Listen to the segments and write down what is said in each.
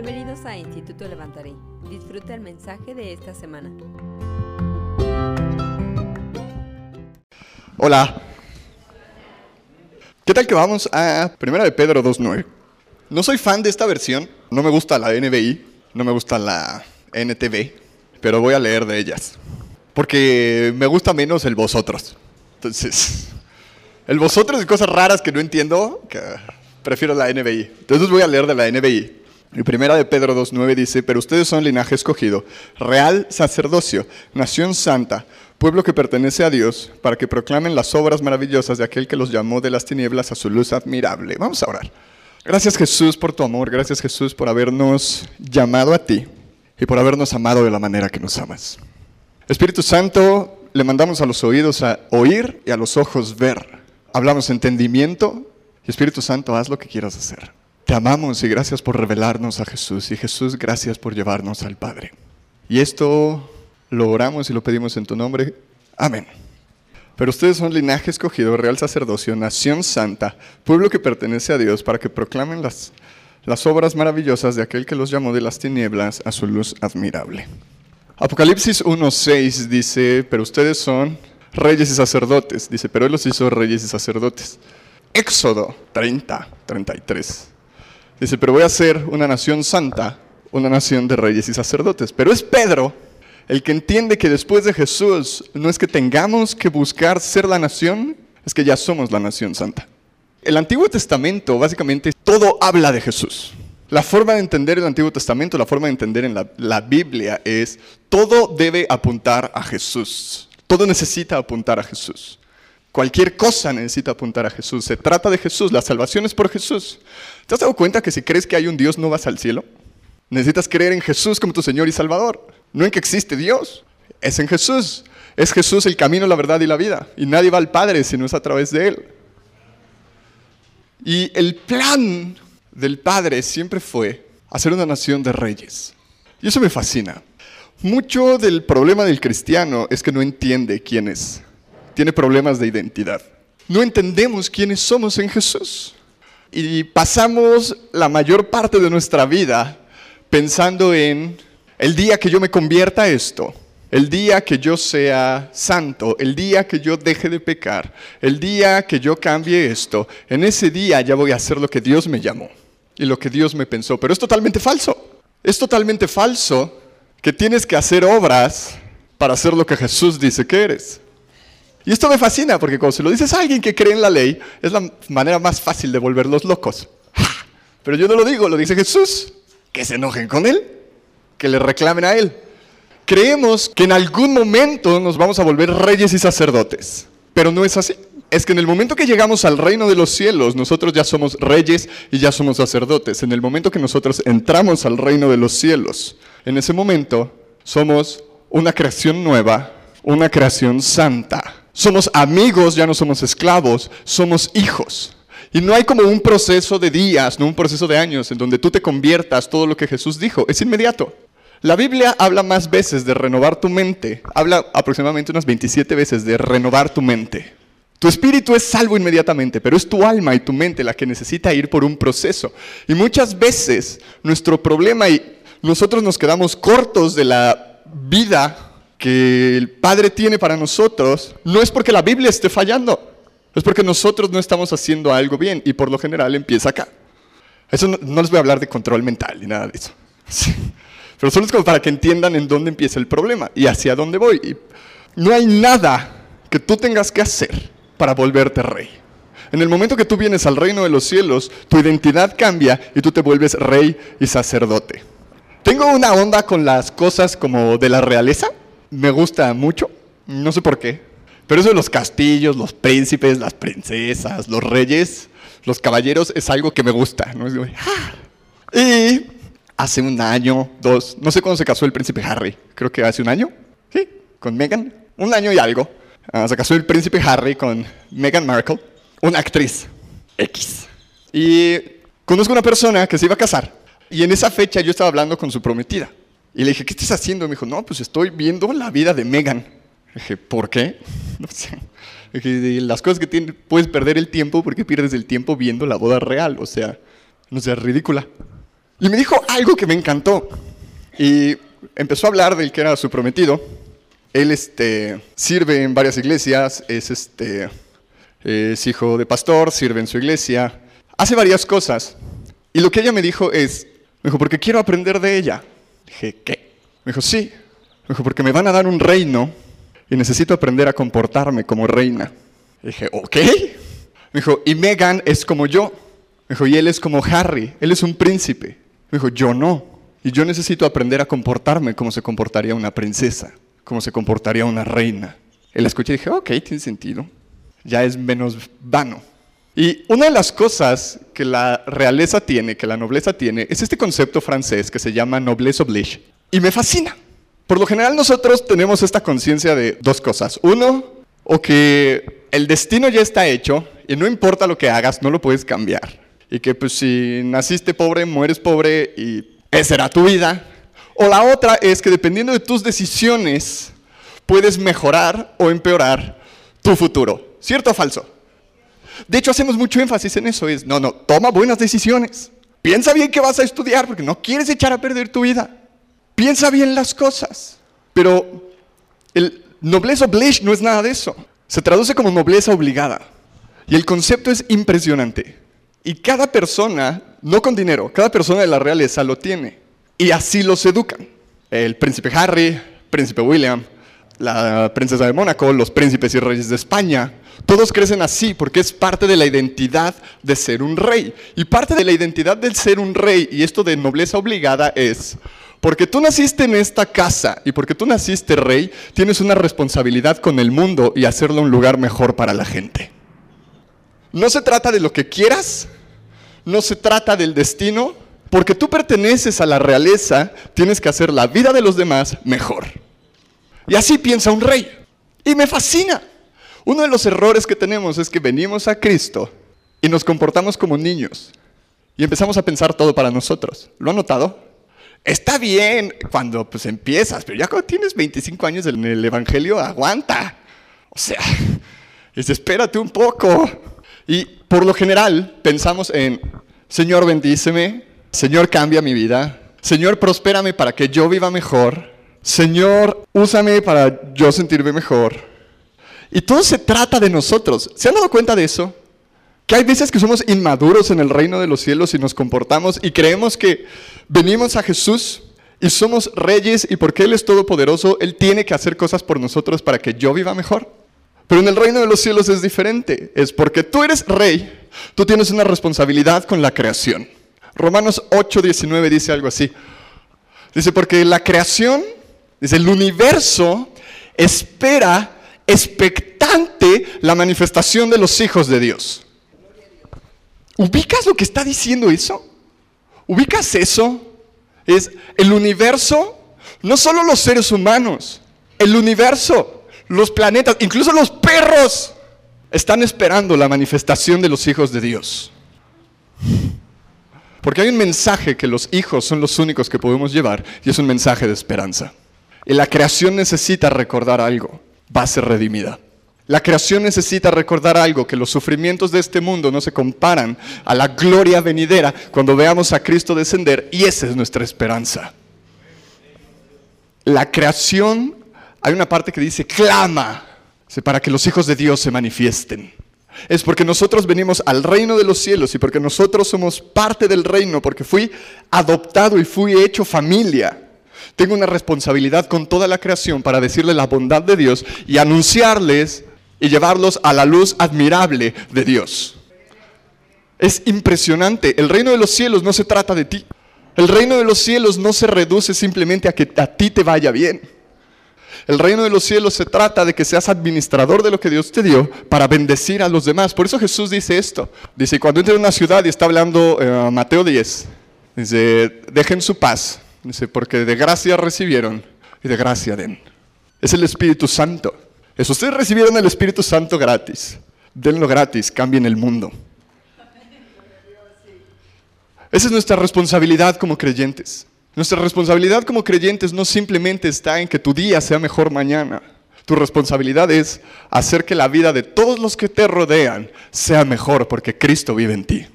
Bienvenidos a Instituto Levantaré. Disfruta el mensaje de esta semana. Hola. ¿Qué tal que vamos a Primera de Pedro 2.9? No soy fan de esta versión, no me gusta la NBI, no me gusta la NTV, pero voy a leer de ellas. Porque me gusta menos el vosotros. Entonces, el vosotros y cosas raras que no entiendo, que prefiero la NBI. Entonces voy a leer de la NBI. Y primera de Pedro 2.9 dice, pero ustedes son linaje escogido, real sacerdocio, nación santa, pueblo que pertenece a Dios, para que proclamen las obras maravillosas de aquel que los llamó de las tinieblas a su luz admirable. Vamos a orar. Gracias Jesús por tu amor, gracias Jesús por habernos llamado a ti y por habernos amado de la manera que nos amas. Espíritu Santo, le mandamos a los oídos a oír y a los ojos ver. Hablamos entendimiento y Espíritu Santo, haz lo que quieras hacer. Te amamos y gracias por revelarnos a Jesús. Y Jesús, gracias por llevarnos al Padre. Y esto lo oramos y lo pedimos en tu nombre. Amén. Pero ustedes son linaje escogido, real sacerdocio, nación santa, pueblo que pertenece a Dios, para que proclamen las, las obras maravillosas de aquel que los llamó de las tinieblas a su luz admirable. Apocalipsis 1.6 dice, pero ustedes son reyes y sacerdotes. Dice, pero Él los hizo reyes y sacerdotes. Éxodo 30, 33. Dice, pero voy a ser una nación santa, una nación de reyes y sacerdotes. Pero es Pedro el que entiende que después de Jesús no es que tengamos que buscar ser la nación, es que ya somos la nación santa. El Antiguo Testamento, básicamente, todo habla de Jesús. La forma de entender el Antiguo Testamento, la forma de entender en la, la, Biblia es, todo debe apuntar a Jesús. Todo necesita apuntar a Jesús. Cualquier cosa necesita apuntar a Jesús. Se trata de Jesús, la salvación es por Jesús. ¿Te has dado cuenta que si crees que hay un Dios no vas al cielo? Necesitas creer en Jesús como tu Señor y Salvador. No en que existe Dios, es en Jesús. Es Jesús el camino, la verdad y la vida. Y nadie va al Padre si no es a través de Él. Y el plan del Padre siempre fue hacer una nación de reyes. Y eso me fascina. Mucho del problema del cristiano es que no entiende quién es tiene problemas de identidad. No entendemos quiénes somos en Jesús. Y pasamos la mayor parte de nuestra vida pensando en el día que yo me convierta a esto, el día que yo sea santo, el día que yo deje de pecar, el día que yo cambie esto, en ese día ya voy a hacer lo que Dios me llamó y lo que Dios me pensó. Pero es totalmente falso. Es totalmente falso que tienes que hacer obras para hacer lo que Jesús dice que eres. Y esto me fascina porque cuando se lo dices a alguien que cree en la ley, es la manera más fácil de volverlos locos. Pero yo no lo digo, lo dice Jesús. Que se enojen con Él, que le reclamen a Él. Creemos que en algún momento nos vamos a volver reyes y sacerdotes, pero no es así. Es que en el momento que llegamos al reino de los cielos, nosotros ya somos reyes y ya somos sacerdotes. En el momento que nosotros entramos al reino de los cielos, en ese momento somos una creación nueva, una creación santa. Somos amigos, ya no somos esclavos, somos hijos. Y no hay como un proceso de días, no un proceso de años en donde tú te conviertas todo lo que Jesús dijo. Es inmediato. La Biblia habla más veces de renovar tu mente. Habla aproximadamente unas 27 veces de renovar tu mente. Tu espíritu es salvo inmediatamente, pero es tu alma y tu mente la que necesita ir por un proceso. Y muchas veces nuestro problema y nosotros nos quedamos cortos de la vida que el Padre tiene para nosotros no es porque la Biblia esté fallando, es porque nosotros no estamos haciendo algo bien y por lo general empieza acá. Eso no, les voy a hablar de control mental ni nada de eso. Pero solo es como para que entiendan en dónde empieza el problema y hacia dónde voy. No hay nada que tú tengas que hacer para volverte rey. En el momento que tú vienes al reino de los cielos, tu identidad cambia y tú te vuelves rey y sacerdote. Tengo una onda con las cosas como de la realeza me gusta mucho, no sé por qué, pero eso de los castillos, los príncipes, las princesas, los reyes, los caballeros es algo que me gusta. ¡ah! Y hace un año, dos, no sé cuándo se casó el príncipe Harry, creo que hace un año, ¿sí? Con Meghan, un año y algo. Ah, se casó el príncipe Harry con Meghan Markle, una actriz X. Y conozco una persona que se iba a casar. Y en esa fecha yo estaba hablando con su prometida. Y le dije, ¿qué estás haciendo? Me dijo, no, pues estoy viendo la vida de Megan. Dije, ¿por qué? No sé. dije, las cosas que tienes, puedes perder el tiempo porque pierdes el tiempo viendo la boda real. O sea, no sea ridícula. Y me dijo algo que me encantó. Y empezó a hablar del que era su prometido. Él este, sirve en varias iglesias, es, este, es hijo de pastor, sirve en su iglesia, hace varias cosas. Y lo que ella me dijo es, me dijo, porque quiero aprender de ella. Dije, ¿qué? Me dijo, sí. Me dijo, porque me van a dar un reino y necesito aprender a comportarme como reina. dije, ok. Me dijo, y Megan es como yo. Me dijo, y él es como Harry, él es un príncipe. Me dijo, yo no. Y yo necesito aprender a comportarme como se comportaría una princesa, como se comportaría una reina. Él escuché y dije, ok, tiene sentido. Ya es menos vano. Y una de las cosas que la realeza tiene, que la nobleza tiene, es este concepto francés que se llama noblesse oblige. Y me fascina. Por lo general nosotros tenemos esta conciencia de dos cosas. Uno, o que el destino ya está hecho y no importa lo que hagas, no lo puedes cambiar. Y que pues si naciste pobre, mueres pobre y esa era tu vida. O la otra es que dependiendo de tus decisiones, puedes mejorar o empeorar tu futuro. ¿Cierto o falso? De hecho, hacemos mucho énfasis en eso. Es, no, no, toma buenas decisiones. Piensa bien que vas a estudiar porque no quieres echar a perder tu vida. Piensa bien las cosas. Pero el nobleza oblige no es nada de eso. Se traduce como nobleza obligada. Y el concepto es impresionante. Y cada persona, no con dinero, cada persona de la realeza lo tiene. Y así los educan. El príncipe Harry, príncipe William, la princesa de Mónaco, los príncipes y reyes de España. Todos crecen así porque es parte de la identidad de ser un rey. Y parte de la identidad del ser un rey, y esto de nobleza obligada, es porque tú naciste en esta casa y porque tú naciste rey, tienes una responsabilidad con el mundo y hacerlo un lugar mejor para la gente. No se trata de lo que quieras, no se trata del destino, porque tú perteneces a la realeza, tienes que hacer la vida de los demás mejor. Y así piensa un rey. Y me fascina. Uno de los errores que tenemos es que venimos a Cristo y nos comportamos como niños y empezamos a pensar todo para nosotros. ¿Lo han notado? Está bien cuando pues empiezas, pero ya cuando tienes 25 años en el Evangelio, aguanta. O sea, espérate un poco. Y por lo general pensamos en, Señor bendíceme, Señor cambia mi vida, Señor prospérame para que yo viva mejor, Señor úsame para yo sentirme mejor. Y todo se trata de nosotros. ¿Se han dado cuenta de eso? Que hay veces que somos inmaduros en el reino de los cielos y nos comportamos y creemos que venimos a Jesús y somos reyes y porque Él es todopoderoso, Él tiene que hacer cosas por nosotros para que yo viva mejor. Pero en el reino de los cielos es diferente. Es porque tú eres rey, tú tienes una responsabilidad con la creación. Romanos 8, 19 dice algo así. Dice, porque la creación, dice, el universo espera expectante la manifestación de los hijos de Dios. ¿Ubicas lo que está diciendo eso? ¿Ubicas eso? Es el universo, no solo los seres humanos, el universo, los planetas, incluso los perros están esperando la manifestación de los hijos de Dios. Porque hay un mensaje que los hijos son los únicos que podemos llevar y es un mensaje de esperanza. Y la creación necesita recordar algo, va a ser redimida. La creación necesita recordar algo, que los sufrimientos de este mundo no se comparan a la gloria venidera cuando veamos a Cristo descender y esa es nuestra esperanza. La creación, hay una parte que dice, clama para que los hijos de Dios se manifiesten. Es porque nosotros venimos al reino de los cielos y porque nosotros somos parte del reino, porque fui adoptado y fui hecho familia. Tengo una responsabilidad con toda la creación para decirle la bondad de Dios y anunciarles y llevarlos a la luz admirable de Dios. Es impresionante. El reino de los cielos no se trata de ti. El reino de los cielos no se reduce simplemente a que a ti te vaya bien. El reino de los cielos se trata de que seas administrador de lo que Dios te dio para bendecir a los demás. Por eso Jesús dice esto. Dice, cuando entra en una ciudad y está hablando eh, Mateo 10, dice, dejen su paz. Porque de gracia recibieron y de gracia den. Es el Espíritu Santo. Es ustedes recibieron el Espíritu Santo gratis. Denlo gratis, cambien el mundo. Esa es nuestra responsabilidad como creyentes. Nuestra responsabilidad como creyentes no simplemente está en que tu día sea mejor mañana. Tu responsabilidad es hacer que la vida de todos los que te rodean sea mejor porque Cristo vive en ti.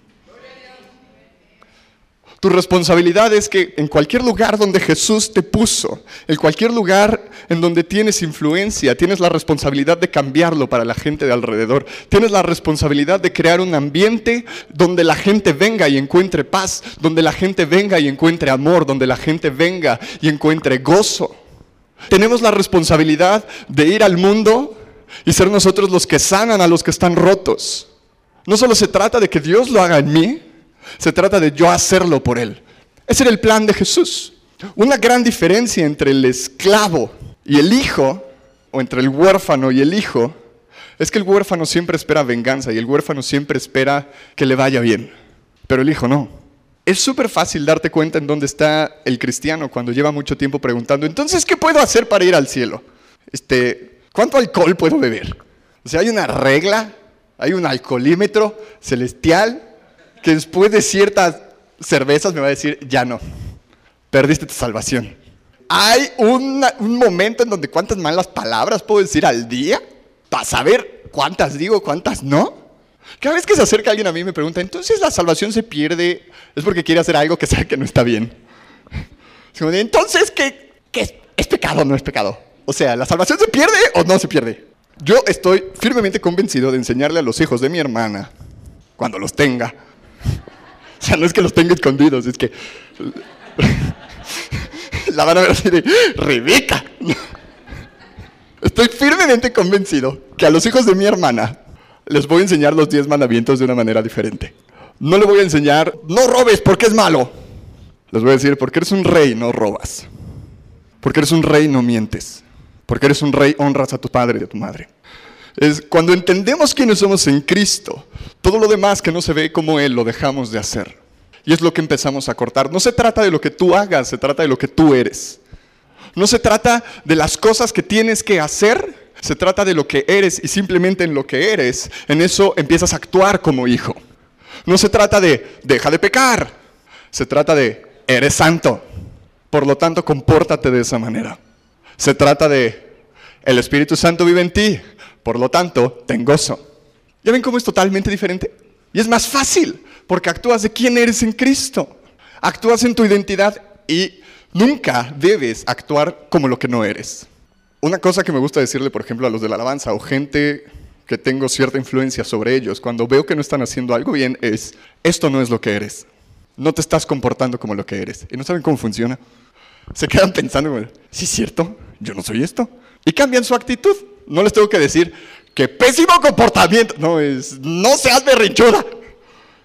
Tu responsabilidad es que en cualquier lugar donde Jesús te puso, en cualquier lugar en donde tienes influencia, tienes la responsabilidad de cambiarlo para la gente de alrededor. Tienes la responsabilidad de crear un ambiente donde la gente venga y encuentre paz, donde la gente venga y encuentre amor, donde la gente venga y encuentre gozo. Tenemos la responsabilidad de ir al mundo y ser nosotros los que sanan a los que están rotos. No solo se trata de que Dios lo haga en mí, se trata de yo hacerlo por Él. Ese era el plan de Jesús. Una gran diferencia entre el esclavo y el hijo, o entre el huérfano y el hijo, es que el huérfano siempre espera venganza y el huérfano siempre espera que le vaya bien. Pero el hijo no. Es súper fácil darte cuenta en dónde está el cristiano cuando lleva mucho tiempo preguntando, entonces, ¿qué puedo hacer para ir al cielo? Este, ¿Cuánto alcohol puedo beber? O sea, hay una regla, hay un alcoholímetro celestial que después de ciertas cervezas me va a decir, ya no, perdiste tu salvación. Hay un momento en donde cuántas malas palabras puedo decir al día para saber cuántas digo, cuántas no. Cada vez que se acerca alguien a mí me pregunta, entonces la salvación se pierde, es porque quiere hacer algo que sabe que no está bien. Entonces, ¿qué, qué es pecado o no es pecado? O sea, ¿la salvación se pierde o no se pierde? Yo estoy firmemente convencido de enseñarle a los hijos de mi hermana, cuando los tenga, o sea, no es que los tenga escondidos, es que la van a ver así de Rebeca. Estoy firmemente convencido que a los hijos de mi hermana les voy a enseñar los diez mandamientos de una manera diferente. No le voy a enseñar, no robes porque es malo. Les voy a decir, porque eres un rey, no robas. Porque eres un rey, no mientes. Porque eres un rey, honras a tu padre y a tu madre. Es cuando entendemos quiénes somos en Cristo, todo lo demás que no se ve como Él lo dejamos de hacer. Y es lo que empezamos a cortar. No se trata de lo que tú hagas, se trata de lo que tú eres. No se trata de las cosas que tienes que hacer, se trata de lo que eres y simplemente en lo que eres, en eso empiezas a actuar como hijo. No se trata de deja de pecar, se trata de eres santo. Por lo tanto, compórtate de esa manera. Se trata de el Espíritu Santo vive en ti, por lo tanto, ten gozo. ¿Ya ven cómo es totalmente diferente? Y es más fácil, porque actúas de quién eres en Cristo. Actúas en tu identidad y nunca debes actuar como lo que no eres. Una cosa que me gusta decirle, por ejemplo, a los de la alabanza o gente que tengo cierta influencia sobre ellos, cuando veo que no están haciendo algo bien, es, esto no es lo que eres. No te estás comportando como lo que eres. Y no saben cómo funciona. Se quedan pensando, sí es cierto, yo no soy esto. Y cambian su actitud. No les tengo que decir, qué pésimo comportamiento. No, es, no seas berrinchuda.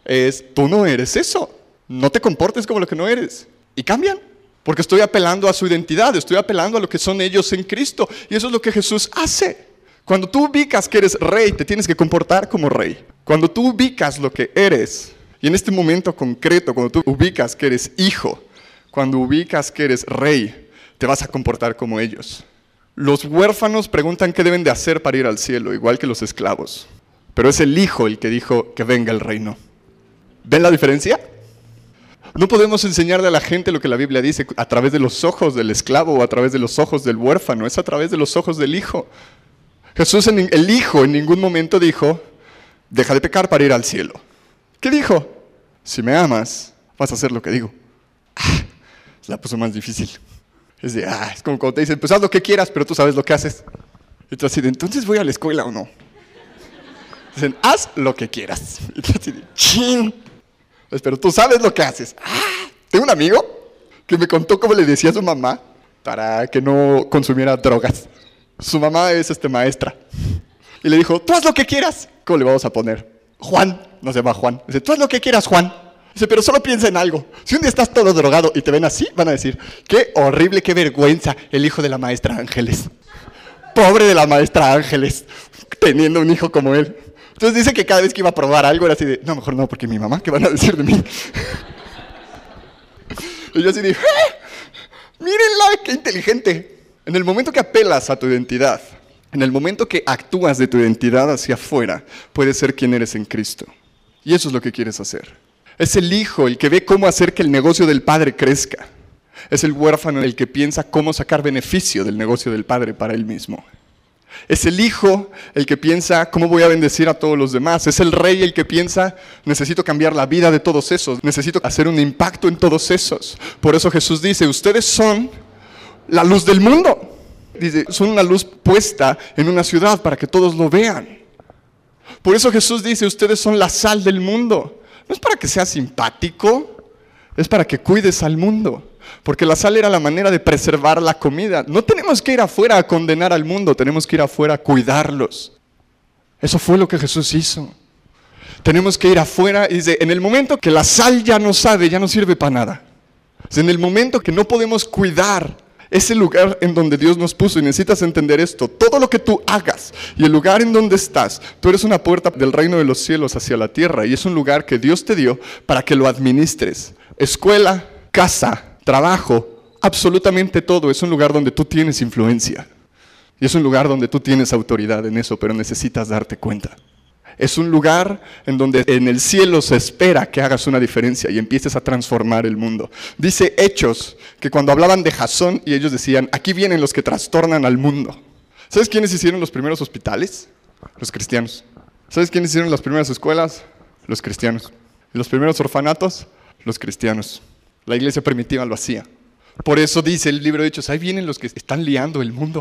Es, tú no eres eso. No te comportes como lo que no eres. Y cambian. Porque estoy apelando a su identidad, estoy apelando a lo que son ellos en Cristo. Y eso es lo que Jesús hace. Cuando tú ubicas que eres rey, te tienes que comportar como rey. Cuando tú ubicas lo que eres, y en este momento concreto, cuando tú ubicas que eres hijo, cuando ubicas que eres rey, te vas a comportar como ellos. Los huérfanos preguntan qué deben de hacer para ir al cielo, igual que los esclavos. Pero es el Hijo el que dijo que venga el reino. ¿Ven la diferencia? No podemos enseñarle a la gente lo que la Biblia dice a través de los ojos del esclavo o a través de los ojos del huérfano, es a través de los ojos del Hijo. Jesús, el Hijo, en ningún momento dijo, deja de pecar para ir al cielo. ¿Qué dijo? Si me amas, vas a hacer lo que digo. Ah, la puso más difícil. Es de, ah, es como cuando te dicen, pues haz lo que quieras, pero tú sabes lo que haces. Y tú así de, entonces voy a la escuela o no. Dicen, haz lo que quieras. Y tú así de, chin. Pues, pero tú sabes lo que haces. Ah, tengo un amigo que me contó cómo le decía a su mamá para que no consumiera drogas. Su mamá es este, maestra. Y le dijo, tú haz lo que quieras. ¿Cómo le vamos a poner? Juan, no se llama Juan. Dice, tú haz lo que quieras, Juan. Dice, pero solo piensa en algo. Si un día estás todo drogado y te ven así, van a decir, qué horrible, qué vergüenza el hijo de la maestra Ángeles. Pobre de la maestra Ángeles, teniendo un hijo como él. Entonces dice que cada vez que iba a probar algo era así de, no, mejor no, porque mi mamá, ¿qué van a decir de mí? y yo así dije, ¡Eh! mírenla, qué inteligente. En el momento que apelas a tu identidad, en el momento que actúas de tu identidad hacia afuera, puedes ser quien eres en Cristo. Y eso es lo que quieres hacer. Es el hijo el que ve cómo hacer que el negocio del padre crezca. Es el huérfano el que piensa cómo sacar beneficio del negocio del padre para él mismo. Es el hijo el que piensa, ¿cómo voy a bendecir a todos los demás? Es el rey el que piensa, necesito cambiar la vida de todos esos, necesito hacer un impacto en todos esos. Por eso Jesús dice, ustedes son la luz del mundo. Dice, son una luz puesta en una ciudad para que todos lo vean. Por eso Jesús dice, ustedes son la sal del mundo. No es para que seas simpático, es para que cuides al mundo. Porque la sal era la manera de preservar la comida. No tenemos que ir afuera a condenar al mundo, tenemos que ir afuera a cuidarlos. Eso fue lo que Jesús hizo. Tenemos que ir afuera y dice, en el momento que la sal ya no sabe, ya no sirve para nada. En el momento que no podemos cuidar ese lugar en donde Dios nos puso y necesitas entender esto. Todo lo que tú hagas y el lugar en donde estás, tú eres una puerta del reino de los cielos hacia la tierra y es un lugar que Dios te dio para que lo administres. Escuela, casa, trabajo, absolutamente todo es un lugar donde tú tienes influencia. Y es un lugar donde tú tienes autoridad en eso, pero necesitas darte cuenta. Es un lugar en donde en el cielo se espera que hagas una diferencia y empieces a transformar el mundo. Dice Hechos que cuando hablaban de Jasón y ellos decían, aquí vienen los que trastornan al mundo. ¿Sabes quiénes hicieron los primeros hospitales? Los cristianos. ¿Sabes quiénes hicieron las primeras escuelas? Los cristianos. ¿Y los primeros orfanatos? Los cristianos. La iglesia primitiva lo hacía. Por eso dice el libro de Hechos, ahí vienen los que están liando el mundo.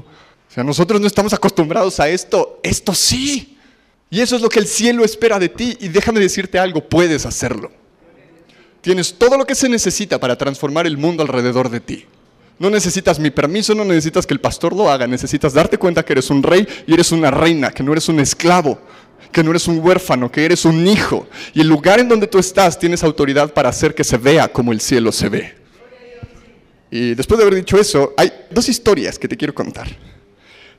O sea, nosotros no estamos acostumbrados a esto. Esto sí. Y eso es lo que el cielo espera de ti. Y déjame decirte algo, puedes hacerlo. Tienes todo lo que se necesita para transformar el mundo alrededor de ti. No necesitas mi permiso, no necesitas que el pastor lo haga, necesitas darte cuenta que eres un rey y eres una reina, que no eres un esclavo, que no eres un huérfano, que eres un hijo. Y el lugar en donde tú estás tienes autoridad para hacer que se vea como el cielo se ve. Y después de haber dicho eso, hay dos historias que te quiero contar.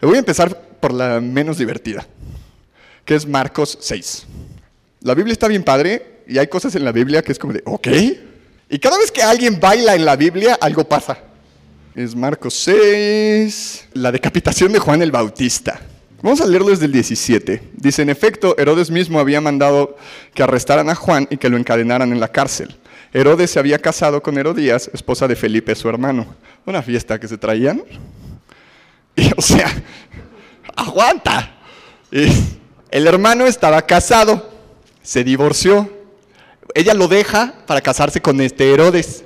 Voy a empezar por la menos divertida que es Marcos 6. La Biblia está bien padre y hay cosas en la Biblia que es como de, ok. Y cada vez que alguien baila en la Biblia, algo pasa. Es Marcos 6, la decapitación de Juan el Bautista. Vamos a leerlo desde el 17. Dice, en efecto, Herodes mismo había mandado que arrestaran a Juan y que lo encadenaran en la cárcel. Herodes se había casado con Herodías, esposa de Felipe, su hermano. Una fiesta que se traían. Y, o sea, aguanta. Y, el hermano estaba casado, se divorció. Ella lo deja para casarse con este Herodes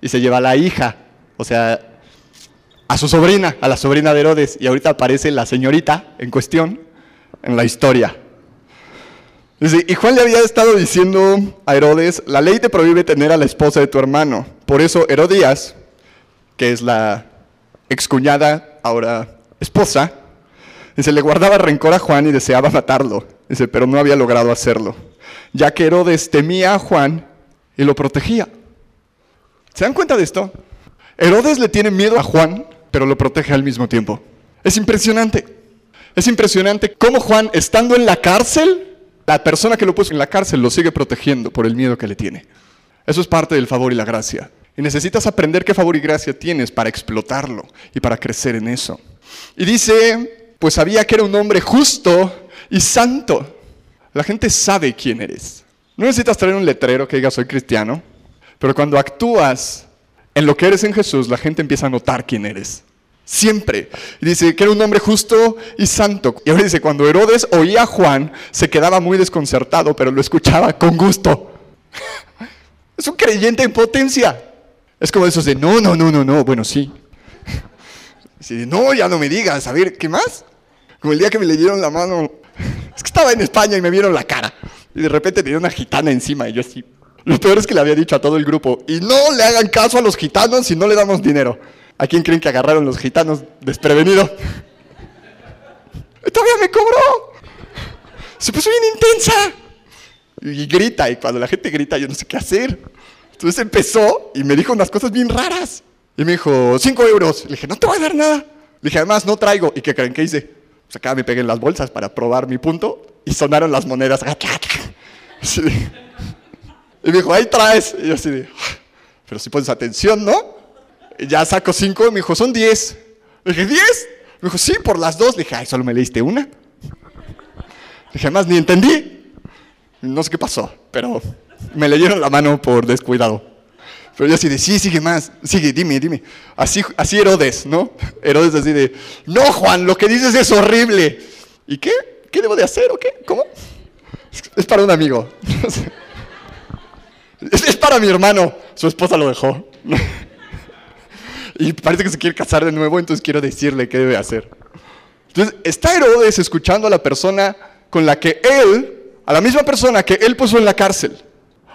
y se lleva a la hija, o sea, a su sobrina, a la sobrina de Herodes. Y ahorita aparece la señorita en cuestión en la historia. y Juan le había estado diciendo a Herodes, la ley te prohíbe tener a la esposa de tu hermano. Por eso Herodías, que es la excuñada, ahora esposa, Dice, le guardaba rencor a Juan y deseaba matarlo. Dice, pero no había logrado hacerlo, ya que Herodes temía a Juan y lo protegía. ¿Se dan cuenta de esto? Herodes le tiene miedo a Juan, pero lo protege al mismo tiempo. Es impresionante. Es impresionante cómo Juan, estando en la cárcel, la persona que lo puso en la cárcel lo sigue protegiendo por el miedo que le tiene. Eso es parte del favor y la gracia. Y necesitas aprender qué favor y gracia tienes para explotarlo y para crecer en eso. Y dice pues sabía que era un hombre justo y santo. La gente sabe quién eres. No necesitas traer un letrero que diga soy cristiano, pero cuando actúas en lo que eres en Jesús, la gente empieza a notar quién eres. Siempre. Y dice que era un hombre justo y santo. Y ahora dice, cuando Herodes oía a Juan, se quedaba muy desconcertado, pero lo escuchaba con gusto. es un creyente en potencia. Es como esos de, no, no, no, no, no, bueno, sí. Dice, no, ya no me digas, a ver, ¿qué más? Como el día que me le dieron la mano. Es que estaba en España y me vieron la cara. Y de repente tenía una gitana encima y yo así. Lo peor es que le había dicho a todo el grupo, y no le hagan caso a los gitanos si no le damos dinero. ¿A quién creen que agarraron los gitanos desprevenido? Todavía me cobró. Se puso bien intensa. Y grita, y cuando la gente grita yo no sé qué hacer. Entonces empezó y me dijo unas cosas bien raras. Y me dijo, cinco euros. Le dije, no te voy a dar nada. Le dije, además no traigo. ¿Y qué creen que hice? Pues acá me pegué en las bolsas para probar mi punto y sonaron las monedas. Y me dijo, ahí traes. Y yo así pero si pones atención, ¿no? Ya saco cinco y me dijo, son diez. Le dije, ¿diez? Me dijo, sí, por las dos. Le dije, ay, solo me leíste una. Le dije, además ni entendí. No sé qué pasó, pero me leyeron la mano por descuidado. Pero yo así de, sí, sigue más, sigue, dime, dime. Así, así Herodes, ¿no? Herodes así de, no, Juan, lo que dices es horrible. ¿Y qué? ¿Qué debo de hacer o qué? ¿Cómo? Es para un amigo. Es para mi hermano. Su esposa lo dejó. Y parece que se quiere casar de nuevo, entonces quiero decirle qué debe hacer. Entonces, está Herodes escuchando a la persona con la que él, a la misma persona que él puso en la cárcel.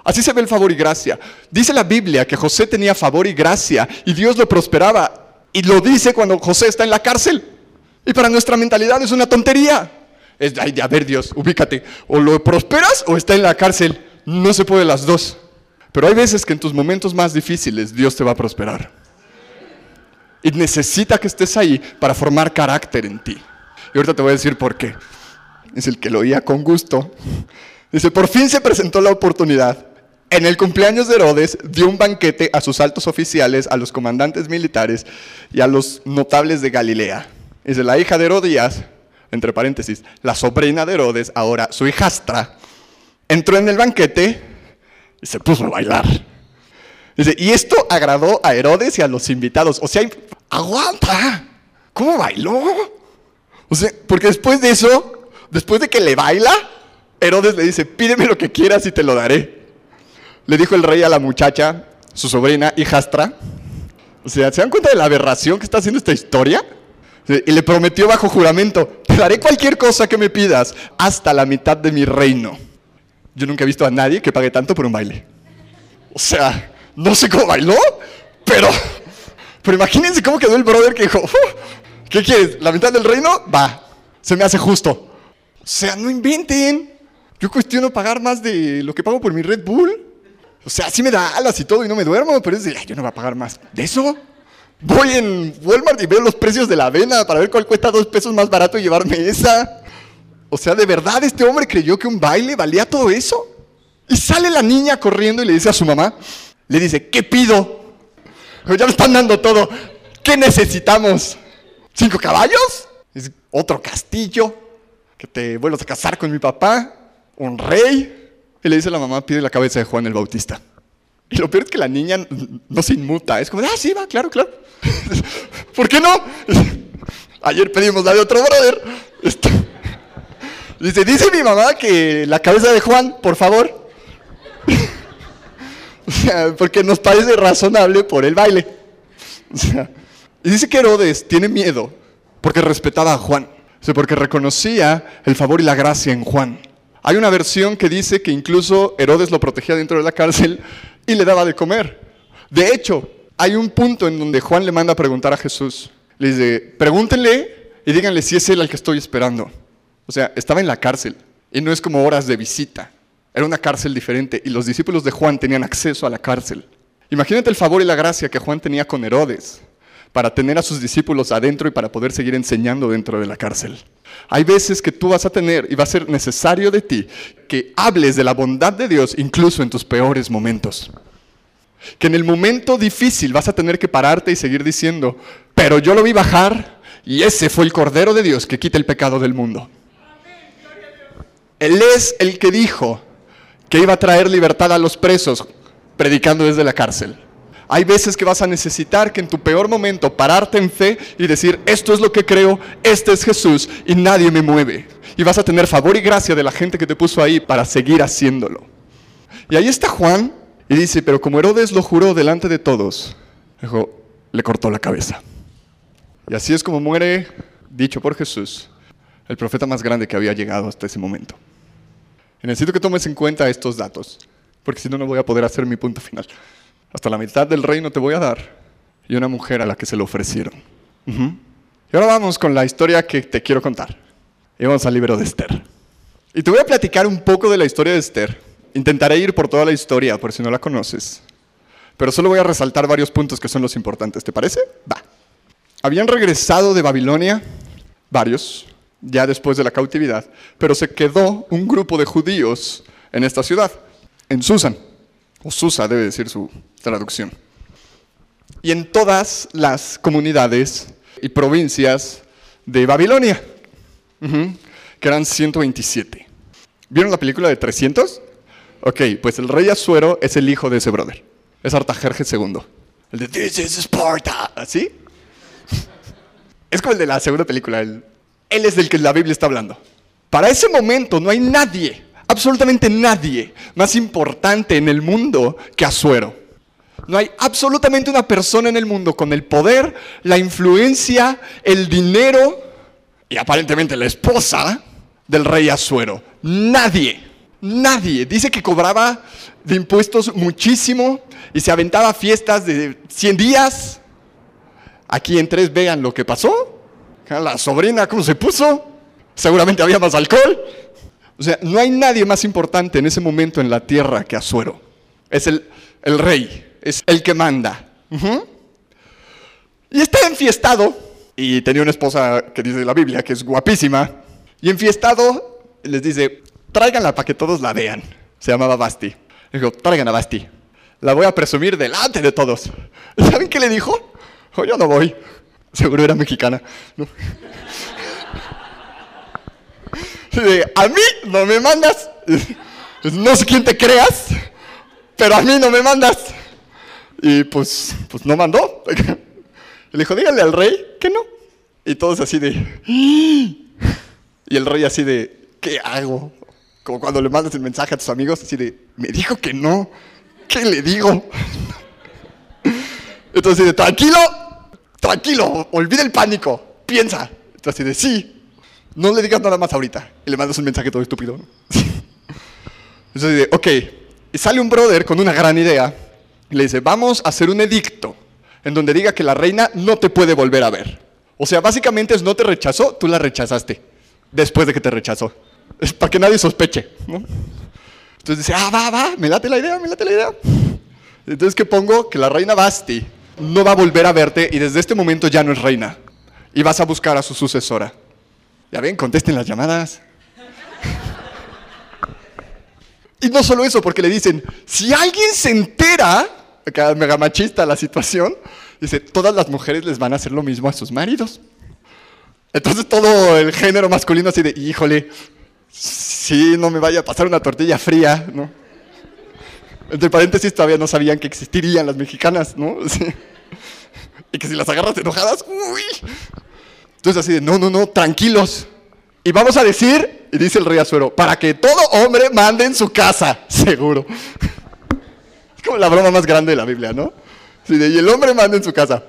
Así se ve el favor y gracia. Dice la Biblia que José tenía favor y gracia y Dios lo prosperaba. Y lo dice cuando José está en la cárcel. Y para nuestra mentalidad es una tontería. Es, ay, a ver Dios, ubícate. O lo prosperas o está en la cárcel. No se puede las dos. Pero hay veces que en tus momentos más difíciles Dios te va a prosperar. Y necesita que estés ahí para formar carácter en ti. Y ahorita te voy a decir por qué. Es el que lo oía con gusto. Dice, por fin se presentó la oportunidad. En el cumpleaños de Herodes dio un banquete a sus altos oficiales, a los comandantes militares y a los notables de Galilea. Dice, la hija de Herodías, entre paréntesis, la sobrina de Herodes, ahora su hijastra, entró en el banquete y se puso a bailar. Dice, y esto agradó a Herodes y a los invitados. O sea, aguanta, ¿cómo bailó? O sea, porque después de eso, después de que le baila, Herodes le dice, pídeme lo que quieras y te lo daré. Le dijo el rey a la muchacha, su sobrina, hijastra. O sea, ¿se dan cuenta de la aberración que está haciendo esta historia? Y le prometió bajo juramento, te daré cualquier cosa que me pidas, hasta la mitad de mi reino. Yo nunca he visto a nadie que pague tanto por un baile. O sea, no sé cómo bailó, pero, pero imagínense cómo quedó el brother que dijo, ¿qué quieres? ¿La mitad del reino? Va, se me hace justo. O sea, no inventen. Yo cuestiono pagar más de lo que pago por mi Red Bull. O sea, sí me da alas y todo y no me duermo, pero es de, yo no voy a pagar más. ¿De eso? Voy en Walmart y veo los precios de la avena para ver cuál cuesta dos pesos más barato llevarme esa. O sea, ¿de verdad este hombre creyó que un baile valía todo eso? Y sale la niña corriendo y le dice a su mamá, le dice, ¿qué pido? Ya me están dando todo. ¿Qué necesitamos? ¿Cinco caballos? ¿Otro castillo? ¿Que te vuelvas a casar con mi papá? ¿Un rey? Y le dice a la mamá, pide la cabeza de Juan el Bautista. Y lo peor es que la niña no se inmuta. Es como, ah, sí, va, claro, claro. ¿Por qué no? Ayer pedimos la de otro brother. Dice, dice mi mamá que la cabeza de Juan, por favor. Porque nos parece razonable por el baile. Y dice que Herodes tiene miedo porque respetaba a Juan, porque reconocía el favor y la gracia en Juan. Hay una versión que dice que incluso Herodes lo protegía dentro de la cárcel y le daba de comer. De hecho, hay un punto en donde Juan le manda a preguntar a Jesús. Le dice, pregúntenle y díganle si es él al que estoy esperando. O sea, estaba en la cárcel y no es como horas de visita. Era una cárcel diferente y los discípulos de Juan tenían acceso a la cárcel. Imagínate el favor y la gracia que Juan tenía con Herodes para tener a sus discípulos adentro y para poder seguir enseñando dentro de la cárcel. Hay veces que tú vas a tener y va a ser necesario de ti que hables de la bondad de Dios incluso en tus peores momentos. Que en el momento difícil vas a tener que pararte y seguir diciendo, pero yo lo vi bajar y ese fue el Cordero de Dios que quita el pecado del mundo. Él es el que dijo, que iba a traer libertad a los presos predicando desde la cárcel. Hay veces que vas a necesitar que en tu peor momento pararte en fe y decir, esto es lo que creo, este es Jesús y nadie me mueve. Y vas a tener favor y gracia de la gente que te puso ahí para seguir haciéndolo. Y ahí está Juan y dice, pero como Herodes lo juró delante de todos, le cortó la cabeza. Y así es como muere, dicho por Jesús, el profeta más grande que había llegado hasta ese momento necesito que tomes en cuenta estos datos, porque si no, no voy a poder hacer mi punto final. Hasta la mitad del reino te voy a dar y una mujer a la que se lo ofrecieron. Y ahora vamos con la historia que te quiero contar. Y vamos al libro de Esther. Y te voy a platicar un poco de la historia de Esther. Intentaré ir por toda la historia, por si no la conoces. Pero solo voy a resaltar varios puntos que son los importantes. ¿Te parece? Va. Habían regresado de Babilonia, varios, ya después de la cautividad, pero se quedó un grupo de judíos en esta ciudad, en Susan, o Susa debe decir su traducción. Y en todas las comunidades y provincias de Babilonia, que eran 127. ¿Vieron la película de 300? Ok, pues el rey Asuero es el hijo de ese brother. Es Artajerjes II. El de This is Sparta. ¿Así? Es como el de la segunda película. él es del que la Biblia está hablando. Para ese momento no hay nadie, absolutamente nadie, más importante en el mundo que Azuero. No hay absolutamente una persona en el mundo con el poder, la influencia, el dinero y aparentemente la esposa del rey Azuero. Nadie, nadie. Dice que cobraba de impuestos muchísimo y se aventaba fiestas de 100 días. Aquí en tres vean lo que pasó. La sobrina, ¿cómo se puso? Seguramente había más alcohol. O sea, no hay nadie más importante en ese momento en la tierra que Azuero. Es el, el rey, es el que manda. Y está enfiestado, y tenía una esposa que dice la Biblia que es guapísima, y enfiestado les dice, tráiganla para que todos la vean. Se llamaba Basti. Le dijo, traigan a Basti. La voy a presumir delante de todos. ¿Saben qué le dijo? Oh, yo no voy. Seguro era mexicana. A mí no me mandas. No sé quién te creas, pero a mí no me mandas. Y pues, pues no mandó. Le dijo, dígale al rey que no. Y todos así de... Y el rey así de, ¿qué hago? Como cuando le mandas el mensaje a tus amigos, así de, me dijo que no. ¿Qué le digo? Entonces, de, tranquilo, tranquilo, olvida el pánico, piensa. Entonces, de, sí, no le digas nada más ahorita. Y le mandas un mensaje todo estúpido. Entonces, de, ok. Y sale un brother con una gran idea y le dice, vamos a hacer un edicto en donde diga que la reina no te puede volver a ver. O sea, básicamente es no te rechazó, tú la rechazaste después de que te rechazó. Es para que nadie sospeche. Entonces dice, ah, va, va, me late la idea, me late la idea. Entonces, ¿qué pongo? Que la reina Basti no va a volver a verte y desde este momento ya no es reina. Y vas a buscar a su sucesora. Ya ven, contesten las llamadas. Y no solo eso, porque le dicen, si alguien se entera, acá mega machista la situación, dice, todas las mujeres les van a hacer lo mismo a sus maridos. Entonces todo el género masculino así de, híjole, sí, no me vaya a pasar una tortilla fría, ¿no? Entre paréntesis todavía no sabían que existirían las mexicanas, ¿no? Y que si las agarras enojadas, uy. Entonces así de, no, no, no, tranquilos. Y vamos a decir, y dice el rey Azuero, para que todo hombre mande en su casa, seguro. Es como la broma más grande de la Biblia, ¿no? y el hombre manda en su casa.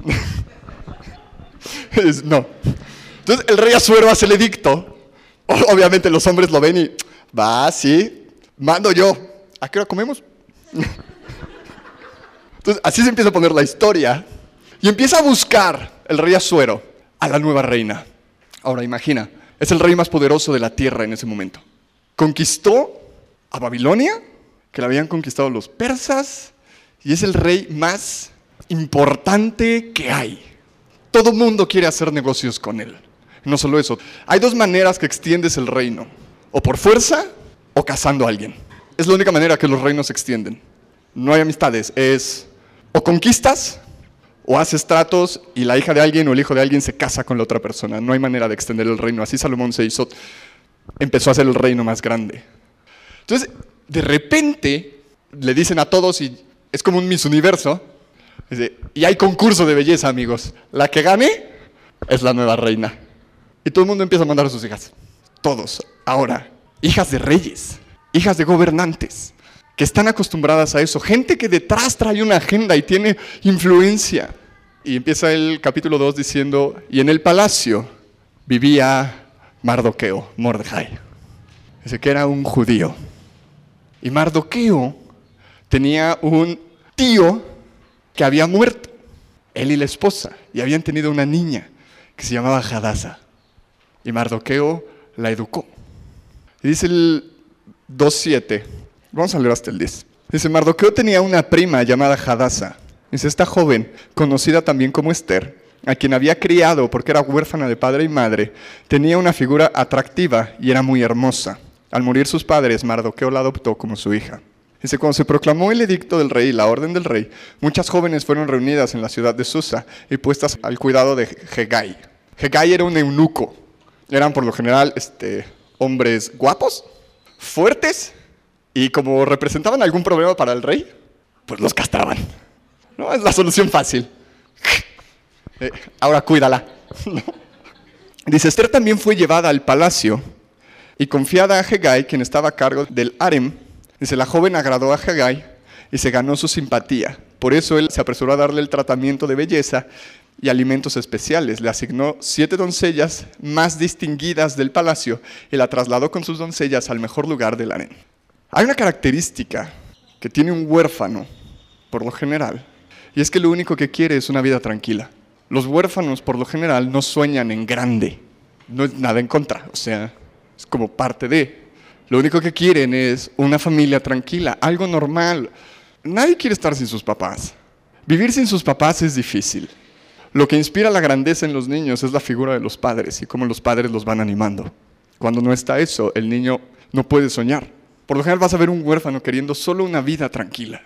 no. Entonces el rey Azuero hace el edicto. Obviamente los hombres lo ven y, va, sí, mando yo. ¿A qué hora comemos? Entonces así se empieza a poner la historia. Y empieza a buscar el rey Azuero a la nueva reina. Ahora imagina, es el rey más poderoso de la tierra en ese momento. Conquistó a Babilonia, que la habían conquistado los persas, y es el rey más importante que hay. Todo mundo quiere hacer negocios con él. No solo eso, hay dos maneras que extiendes el reino, o por fuerza o casando a alguien. Es la única manera que los reinos se extienden. No hay amistades, es o conquistas o haces tratos y la hija de alguien o el hijo de alguien se casa con la otra persona. No hay manera de extender el reino. Así Salomón se hizo, empezó a hacer el reino más grande. Entonces, de repente, le dicen a todos, y es como un Miss Universo, y hay concurso de belleza, amigos. La que gane es la nueva reina. Y todo el mundo empieza a mandar a sus hijas. Todos. Ahora, hijas de reyes, hijas de gobernantes que están acostumbradas a eso, gente que detrás trae una agenda y tiene influencia. Y empieza el capítulo 2 diciendo, y en el palacio vivía Mardoqueo, Mordejai, ese que era un judío. Y Mardoqueo tenía un tío que había muerto, él y la esposa, y habían tenido una niña que se llamaba Hadasa. Y Mardoqueo la educó. Y dice el 2.7, Vamos a leer hasta el 10. Dice, Mardoqueo tenía una prima llamada Hadasa. Dice, esta joven, conocida también como Esther, a quien había criado porque era huérfana de padre y madre, tenía una figura atractiva y era muy hermosa. Al morir sus padres, Mardoqueo la adoptó como su hija. Dice, cuando se proclamó el edicto del rey, la orden del rey, muchas jóvenes fueron reunidas en la ciudad de Susa y puestas al cuidado de Hegai. Hegai era un eunuco. Eran por lo general este, hombres guapos, fuertes y como representaban algún problema para el rey, Pues los castraban. No, es la solución fácil. Eh, ahora cuídala. Dice, Esther también fue llevada al palacio y confiada a Hegai, quien estaba a cargo del harem. Dice, la joven agradó a Hegai y se ganó su simpatía. Por eso él se apresuró a darle el tratamiento de belleza y alimentos especiales. Le asignó siete doncellas más distinguidas del palacio y la trasladó con sus doncellas al mejor lugar del harem. Hay una característica que tiene un huérfano, por lo general, y es que lo único que quiere es una vida tranquila. Los huérfanos, por lo general, no sueñan en grande. No es nada en contra, o sea, es como parte de. Lo único que quieren es una familia tranquila, algo normal. Nadie quiere estar sin sus papás. Vivir sin sus papás es difícil. Lo que inspira la grandeza en los niños es la figura de los padres y cómo los padres los van animando. Cuando no está eso, el niño no puede soñar. Por lo general vas a ver un huérfano queriendo solo una vida tranquila.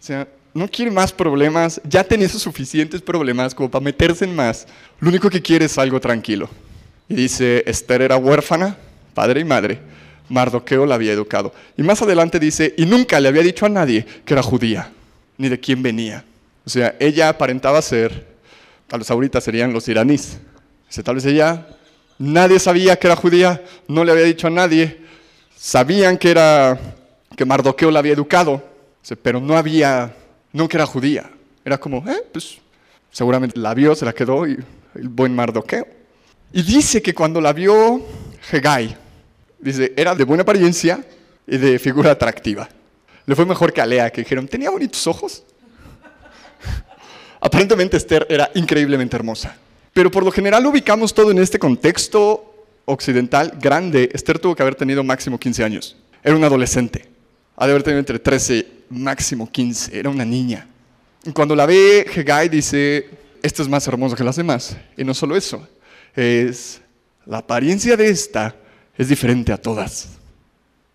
O sea, no quiere más problemas, ya tenía suficientes problemas como para meterse en más. Lo único que quiere es algo tranquilo. Y dice, Esther era huérfana, padre y madre. Mardoqueo la había educado. Y más adelante dice, y nunca le había dicho a nadie que era judía, ni de quién venía. O sea, ella aparentaba ser, tal vez ahorita serían los iraníes. Dice, tal vez ella, nadie sabía que era judía, no le había dicho a nadie. Sabían que era, que Mardoqueo la había educado, pero no había, nunca era judía. Era como, eh, pues seguramente la vio, se la quedó y el buen Mardoqueo. Y dice que cuando la vio Hegai, dice, era de buena apariencia y de figura atractiva. Le fue mejor que a Lea, que dijeron, tenía bonitos ojos. Aparentemente Esther era increíblemente hermosa. Pero por lo general ubicamos todo en este contexto occidental grande. Esther tuvo que haber tenido máximo 15 años. Era una adolescente. Ha de haber tenido entre 13, máximo 15. Era una niña. Y cuando la ve, Hegai dice, esta es más hermosa que las demás. Y no solo eso, es la apariencia de esta es diferente a todas.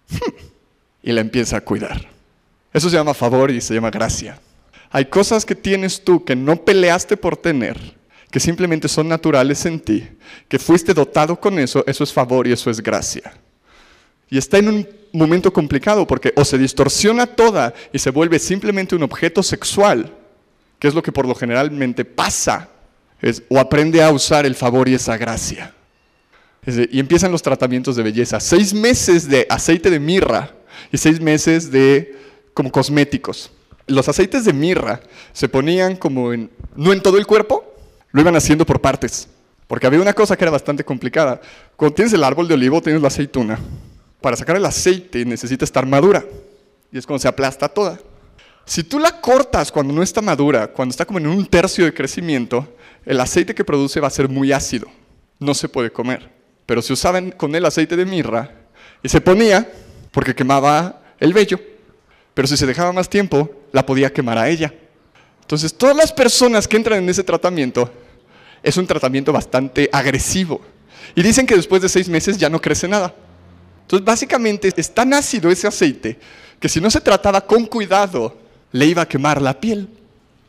y la empieza a cuidar. Eso se llama favor y se llama gracia. Hay cosas que tienes tú que no peleaste por tener, que simplemente son naturales en ti, que fuiste dotado con eso, eso es favor y eso es gracia. Y está en un momento complicado porque o se distorsiona toda y se vuelve simplemente un objeto sexual, que es lo que por lo generalmente pasa o aprende a usar el favor y esa gracia. y empiezan los tratamientos de belleza. Seis meses de aceite de mirra y seis meses de como cosméticos. Los aceites de mirra se ponían como en, no en todo el cuerpo, lo iban haciendo por partes. Porque había una cosa que era bastante complicada. Cuando tienes el árbol de olivo, tienes la aceituna. Para sacar el aceite necesitas estar madura. Y es cuando se aplasta toda. Si tú la cortas cuando no está madura, cuando está como en un tercio de crecimiento, el aceite que produce va a ser muy ácido, no se puede comer. Pero se usaban con el aceite de mirra y se ponía porque quemaba el vello. Pero si se dejaba más tiempo, la podía quemar a ella. Entonces, todas las personas que entran en ese tratamiento, es un tratamiento bastante agresivo. Y dicen que después de seis meses ya no crece nada. Entonces, básicamente es tan ácido ese aceite que si no se trataba con cuidado, le iba a quemar la piel.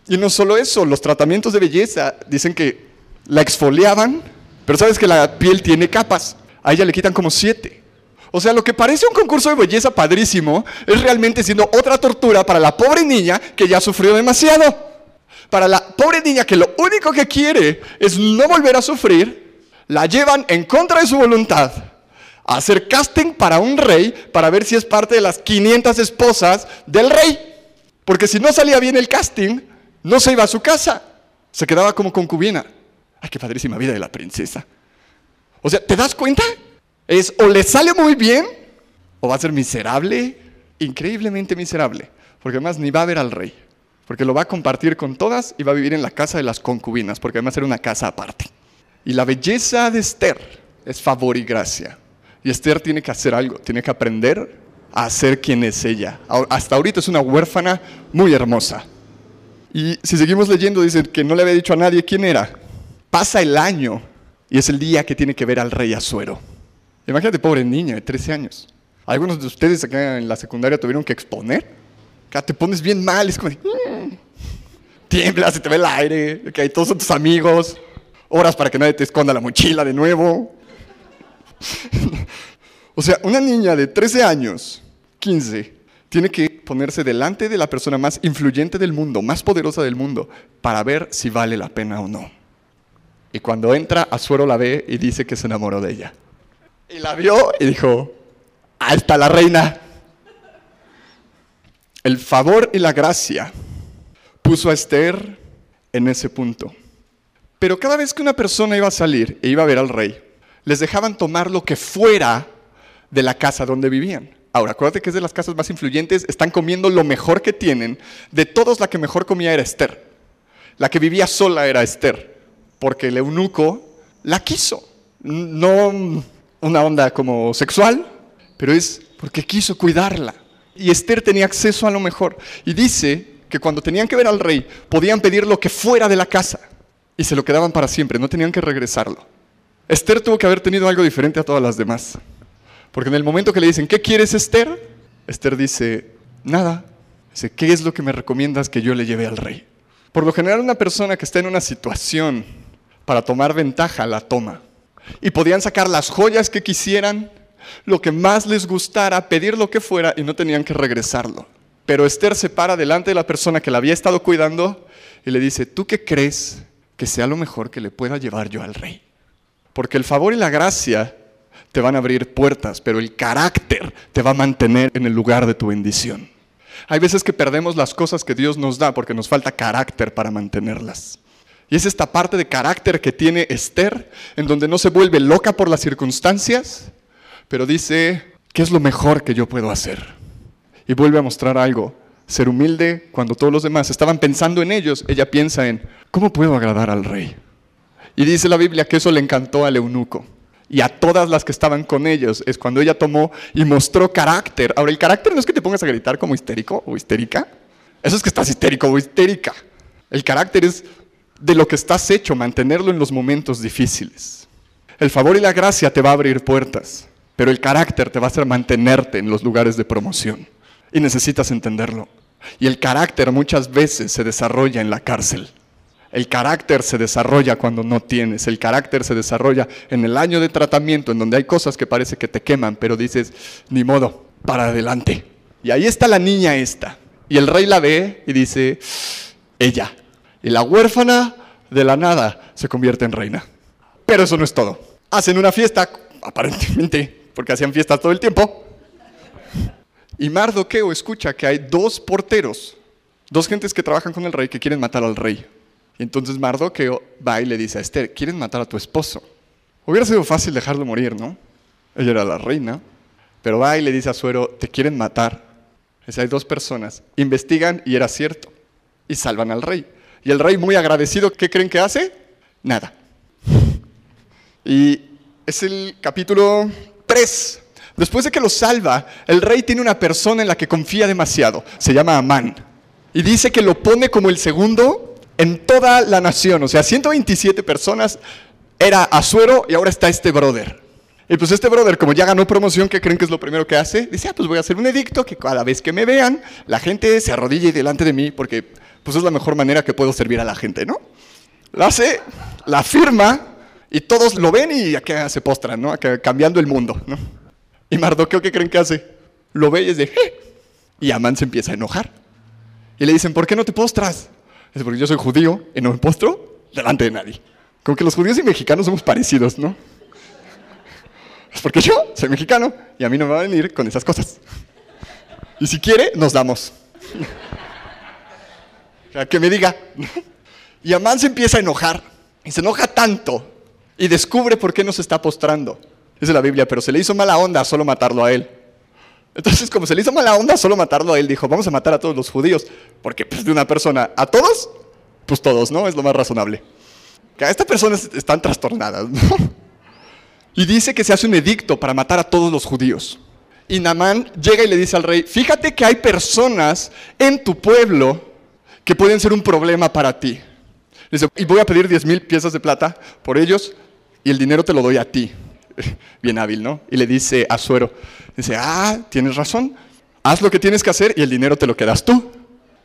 Y no solo eso, los tratamientos de belleza dicen que la exfoliaban, pero sabes que la piel tiene capas. A ella le quitan como siete. O sea, lo que parece un concurso de belleza padrísimo es realmente siendo otra tortura para la pobre niña que ya sufrió demasiado. Para la pobre niña que lo único que quiere es no volver a sufrir, la llevan en contra de su voluntad a hacer casting para un rey para ver si es parte de las 500 esposas del rey. Porque si no salía bien el casting, no se iba a su casa, se quedaba como concubina. Ay, qué padrísima vida de la princesa. O sea, ¿te das cuenta? Es o le sale muy bien o va a ser miserable, increíblemente miserable, porque además ni va a ver al rey, porque lo va a compartir con todas y va a vivir en la casa de las concubinas, porque además era una casa aparte. Y la belleza de Esther es favor y gracia. Y Esther tiene que hacer algo, tiene que aprender a ser quien es ella. Hasta ahorita es una huérfana muy hermosa. Y si seguimos leyendo, dice que no le había dicho a nadie quién era. Pasa el año y es el día que tiene que ver al rey Azuero. Imagínate, pobre niña de 13 años. Algunos de ustedes acá en la secundaria tuvieron que exponer. Acá te pones bien mal, es como, mm". tiemblas, se te ve el aire, que hay todos tus amigos, horas para que nadie te esconda la mochila de nuevo. o sea, una niña de 13 años, 15, Tiene que ponerse delante de la persona más influyente del mundo, más poderosa del mundo, para ver si vale la pena o no. Y cuando entra, Azuero la ve y dice que se enamoró de ella. Y la vio y dijo, ahí está la reina. El favor y la gracia puso a Esther en ese punto. Pero cada vez que una persona iba a salir e iba a ver al rey, les dejaban tomar lo que fuera de la casa donde vivían. Ahora, acuérdate que es de las casas más influyentes, están comiendo lo mejor que tienen. De todos, la que mejor comía era Esther. La que vivía sola era Esther, porque el eunuco la quiso. No una onda como sexual, pero es porque quiso cuidarla. Y Esther tenía acceso a lo mejor. Y dice que cuando tenían que ver al rey, podían pedir lo que fuera de la casa. Y se lo quedaban para siempre, no tenían que regresarlo. Esther tuvo que haber tenido algo diferente a todas las demás. Porque en el momento que le dicen, ¿qué quieres Esther? Esther dice, nada. Dice, ¿qué es lo que me recomiendas que yo le lleve al rey? Por lo general una persona que está en una situación para tomar ventaja la toma. Y podían sacar las joyas que quisieran, lo que más les gustara, pedir lo que fuera y no tenían que regresarlo. Pero Esther se para delante de la persona que la había estado cuidando y le dice, ¿tú qué crees que sea lo mejor que le pueda llevar yo al rey? Porque el favor y la gracia te van a abrir puertas, pero el carácter te va a mantener en el lugar de tu bendición. Hay veces que perdemos las cosas que Dios nos da porque nos falta carácter para mantenerlas. Y es esta parte de carácter que tiene Esther, en donde no se vuelve loca por las circunstancias, pero dice, ¿qué es lo mejor que yo puedo hacer? Y vuelve a mostrar algo. Ser humilde cuando todos los demás estaban pensando en ellos, ella piensa en, ¿cómo puedo agradar al rey? Y dice la Biblia que eso le encantó al eunuco y a todas las que estaban con ellos. Es cuando ella tomó y mostró carácter. Ahora, el carácter no es que te pongas a gritar como histérico o histérica. Eso es que estás histérico o histérica. El carácter es de lo que estás hecho, mantenerlo en los momentos difíciles. El favor y la gracia te va a abrir puertas, pero el carácter te va a hacer mantenerte en los lugares de promoción. Y necesitas entenderlo. Y el carácter muchas veces se desarrolla en la cárcel. El carácter se desarrolla cuando no tienes. El carácter se desarrolla en el año de tratamiento, en donde hay cosas que parece que te queman, pero dices, ni modo, para adelante. Y ahí está la niña esta. Y el rey la ve y dice, ella. Y la huérfana de la nada se convierte en reina. Pero eso no es todo. Hacen una fiesta, aparentemente, porque hacían fiestas todo el tiempo. Y Mardoqueo escucha que hay dos porteros, dos gentes que trabajan con el rey que quieren matar al rey. Entonces Mardoqueo va y le dice a Esther, ¿quieren matar a tu esposo? Hubiera sido fácil dejarlo morir, ¿no? Ella era la reina. Pero va y le dice a Suero, te quieren matar. Es, hay dos personas. Investigan y era cierto. Y salvan al rey. Y el rey muy agradecido, ¿qué creen que hace? Nada. Y es el capítulo 3. Después de que lo salva, el rey tiene una persona en la que confía demasiado. Se llama Amán. Y dice que lo pone como el segundo en toda la nación, o sea, 127 personas, era Azuero y ahora está este brother. Y pues este brother, como ya ganó promoción, ¿qué creen que es lo primero que hace? Dice, ah, pues voy a hacer un edicto que cada vez que me vean, la gente se arrodille delante de mí, porque pues es la mejor manera que puedo servir a la gente, ¿no? Lo hace, la firma, y todos lo ven y acá se postran, ¿no? cambiando el mundo, ¿no? Y Mardoqueo, ¿qué creen que hace? Lo ve y es de, Y Amán se empieza a enojar. Y le dicen, ¿por qué no te postras? Es porque yo soy judío y no me postro delante de nadie. Como que los judíos y mexicanos somos parecidos, ¿no? Es porque yo soy mexicano y a mí no me va a venir con esas cosas. Y si quiere, nos damos. O sea, que me diga. Y Amán se empieza a enojar. Y se enoja tanto. Y descubre por qué no se está postrando. Dice la Biblia, pero se le hizo mala onda solo matarlo a él. Entonces, como se le hizo mala onda solo matarlo a él, dijo, vamos a matar a todos los judíos, porque pues, de una persona a todos, pues todos, ¿no? Es lo más razonable. Que a estas personas están trastornadas, ¿no? Y dice que se hace un edicto para matar a todos los judíos. Y Namán llega y le dice al rey, fíjate que hay personas en tu pueblo que pueden ser un problema para ti. Dice, y voy a pedir 10 mil piezas de plata por ellos y el dinero te lo doy a ti. Bien hábil, ¿no? Y le dice a Suero, dice, ah, tienes razón, haz lo que tienes que hacer y el dinero te lo quedas tú.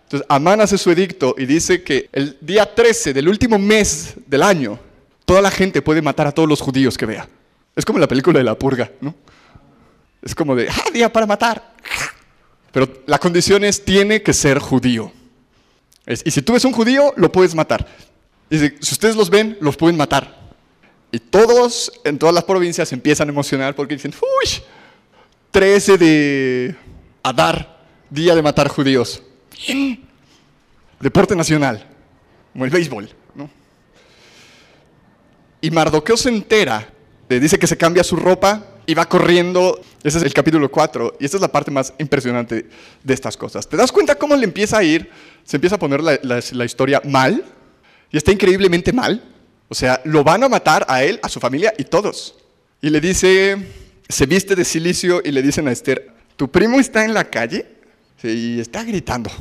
Entonces, Amán hace su edicto y dice que el día 13 del último mes del año, toda la gente puede matar a todos los judíos que vea. Es como la película de la purga, ¿no? Es como de, ah, día para matar. Pero la condición es, tiene que ser judío. y si tú ves un judío, lo puedes matar. Y si, ustedes los ven, los pueden matar. Y todos en todas las provincias empiezan a emocionar porque dicen, uy, 13 de Adar, día de matar judíos. Deporte nacional, como el béisbol. Y Mardoqueo se entera, le dice que se cambia su ropa y va corriendo. Ese es el capítulo 4 y esta es la parte más impresionante de estas cosas. ¿Te das cuenta cómo le empieza a ir? Se empieza a poner la historia mal y está increíblemente mal. O sea, lo van a matar a él, a su familia y todos. Y le dice, se viste de silicio y le dicen a Esther, tu primo está en la calle y está gritando.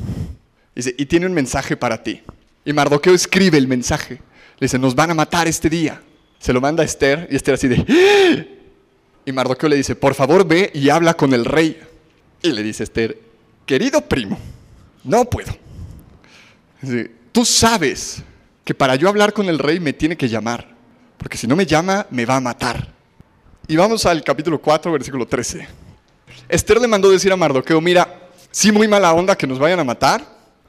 Dice, y tiene un mensaje para ti. Y Mardoqueo escribe el mensaje. Le dice, nos van a matar este día. Se lo manda a Esther y Esther así de... ¡Ah!". Y Mardoqueo le dice, por favor ve y habla con el rey. Y le dice Esther, querido primo, no puedo. Tú sabes que para yo hablar con el rey me tiene que llamar, porque si no me llama me va a matar. Y vamos al capítulo 4, versículo 13. Esther le mandó decir a Mardoqueo, mira, sí muy mala onda que nos vayan a matar,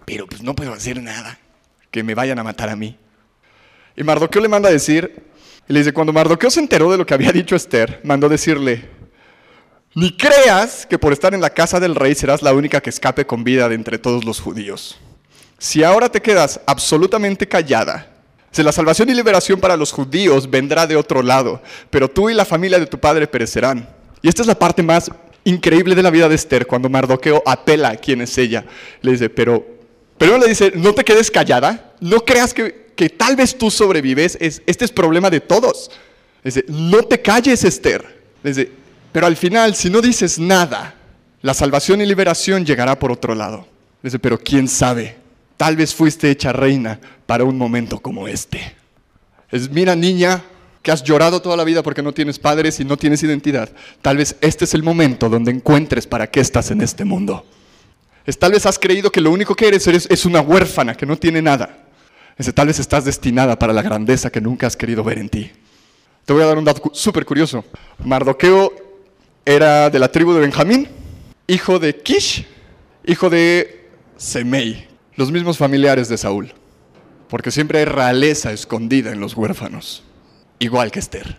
pero pues no puedo hacer nada, que me vayan a matar a mí. Y Mardoqueo le manda decir, y le dice, cuando Mardoqueo se enteró de lo que había dicho Esther, mandó decirle, ni creas que por estar en la casa del rey serás la única que escape con vida de entre todos los judíos. Si ahora te quedas absolutamente callada, si la salvación y liberación para los judíos vendrá de otro lado, pero tú y la familia de tu padre perecerán. Y esta es la parte más increíble de la vida de Esther, cuando Mardoqueo apela a quién es ella. Le dice, pero, pero le dice, no te quedes callada, no creas que, que tal vez tú sobrevives, es, este es problema de todos. Le dice, no te calles Esther. Le dice, pero al final, si no dices nada, la salvación y liberación llegará por otro lado. Le dice, pero quién sabe, Tal vez fuiste hecha reina para un momento como este. Es, mira niña, que has llorado toda la vida porque no tienes padres y no tienes identidad. Tal vez este es el momento donde encuentres para qué estás en este mundo. Es, tal vez has creído que lo único que eres, es una huérfana que no tiene nada. Es, tal vez estás destinada para la grandeza que nunca has querido ver en ti. Te voy a dar un dato súper curioso. Mardoqueo era de la tribu de Benjamín, hijo de Kish, hijo de Semei, los mismos familiares de Saúl, porque siempre hay realeza escondida en los huérfanos, igual que Esther.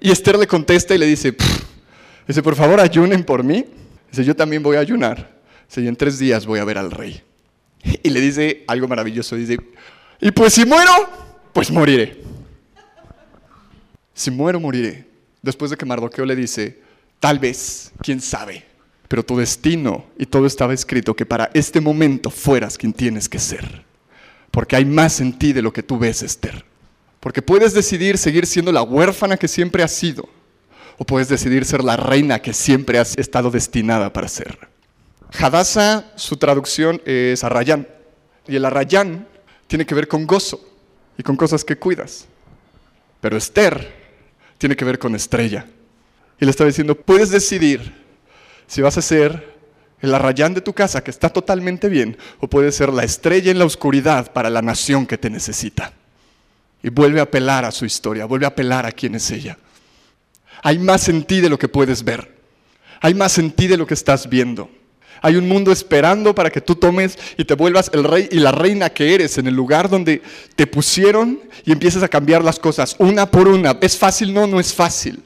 Y Esther le contesta y le dice, dice, por favor ayunen por mí. Dice, yo también voy a ayunar. Dice, y en tres días voy a ver al rey. Y le dice algo maravilloso, dice, y pues si muero, pues moriré. Si muero, moriré. Después de que Mardoqueo le dice, tal vez, quién sabe, pero tu destino y todo estaba escrito que para este momento fueras quien tienes que ser. Porque hay más en ti de lo que tú ves, Esther. Porque puedes decidir seguir siendo la huérfana que siempre has sido, o puedes decidir ser la reina que siempre has estado destinada para ser. Hadassah, su traducción es arrayán, y el arrayán tiene que ver con gozo y con cosas que cuidas. Pero Esther tiene que ver con estrella. Y le está diciendo, puedes decidir si vas a ser el arrayán de tu casa que está totalmente bien, o puedes ser la estrella en la oscuridad para la nación que te necesita. Y vuelve a apelar a su historia, vuelve a apelar a quién es ella. Hay más en ti de lo que puedes ver. Hay más en ti de lo que estás viendo. Hay un mundo esperando para que tú tomes y te vuelvas el rey y la reina que eres en el lugar donde te pusieron y empieces a cambiar las cosas una por una. ¿Es fácil? No, no es fácil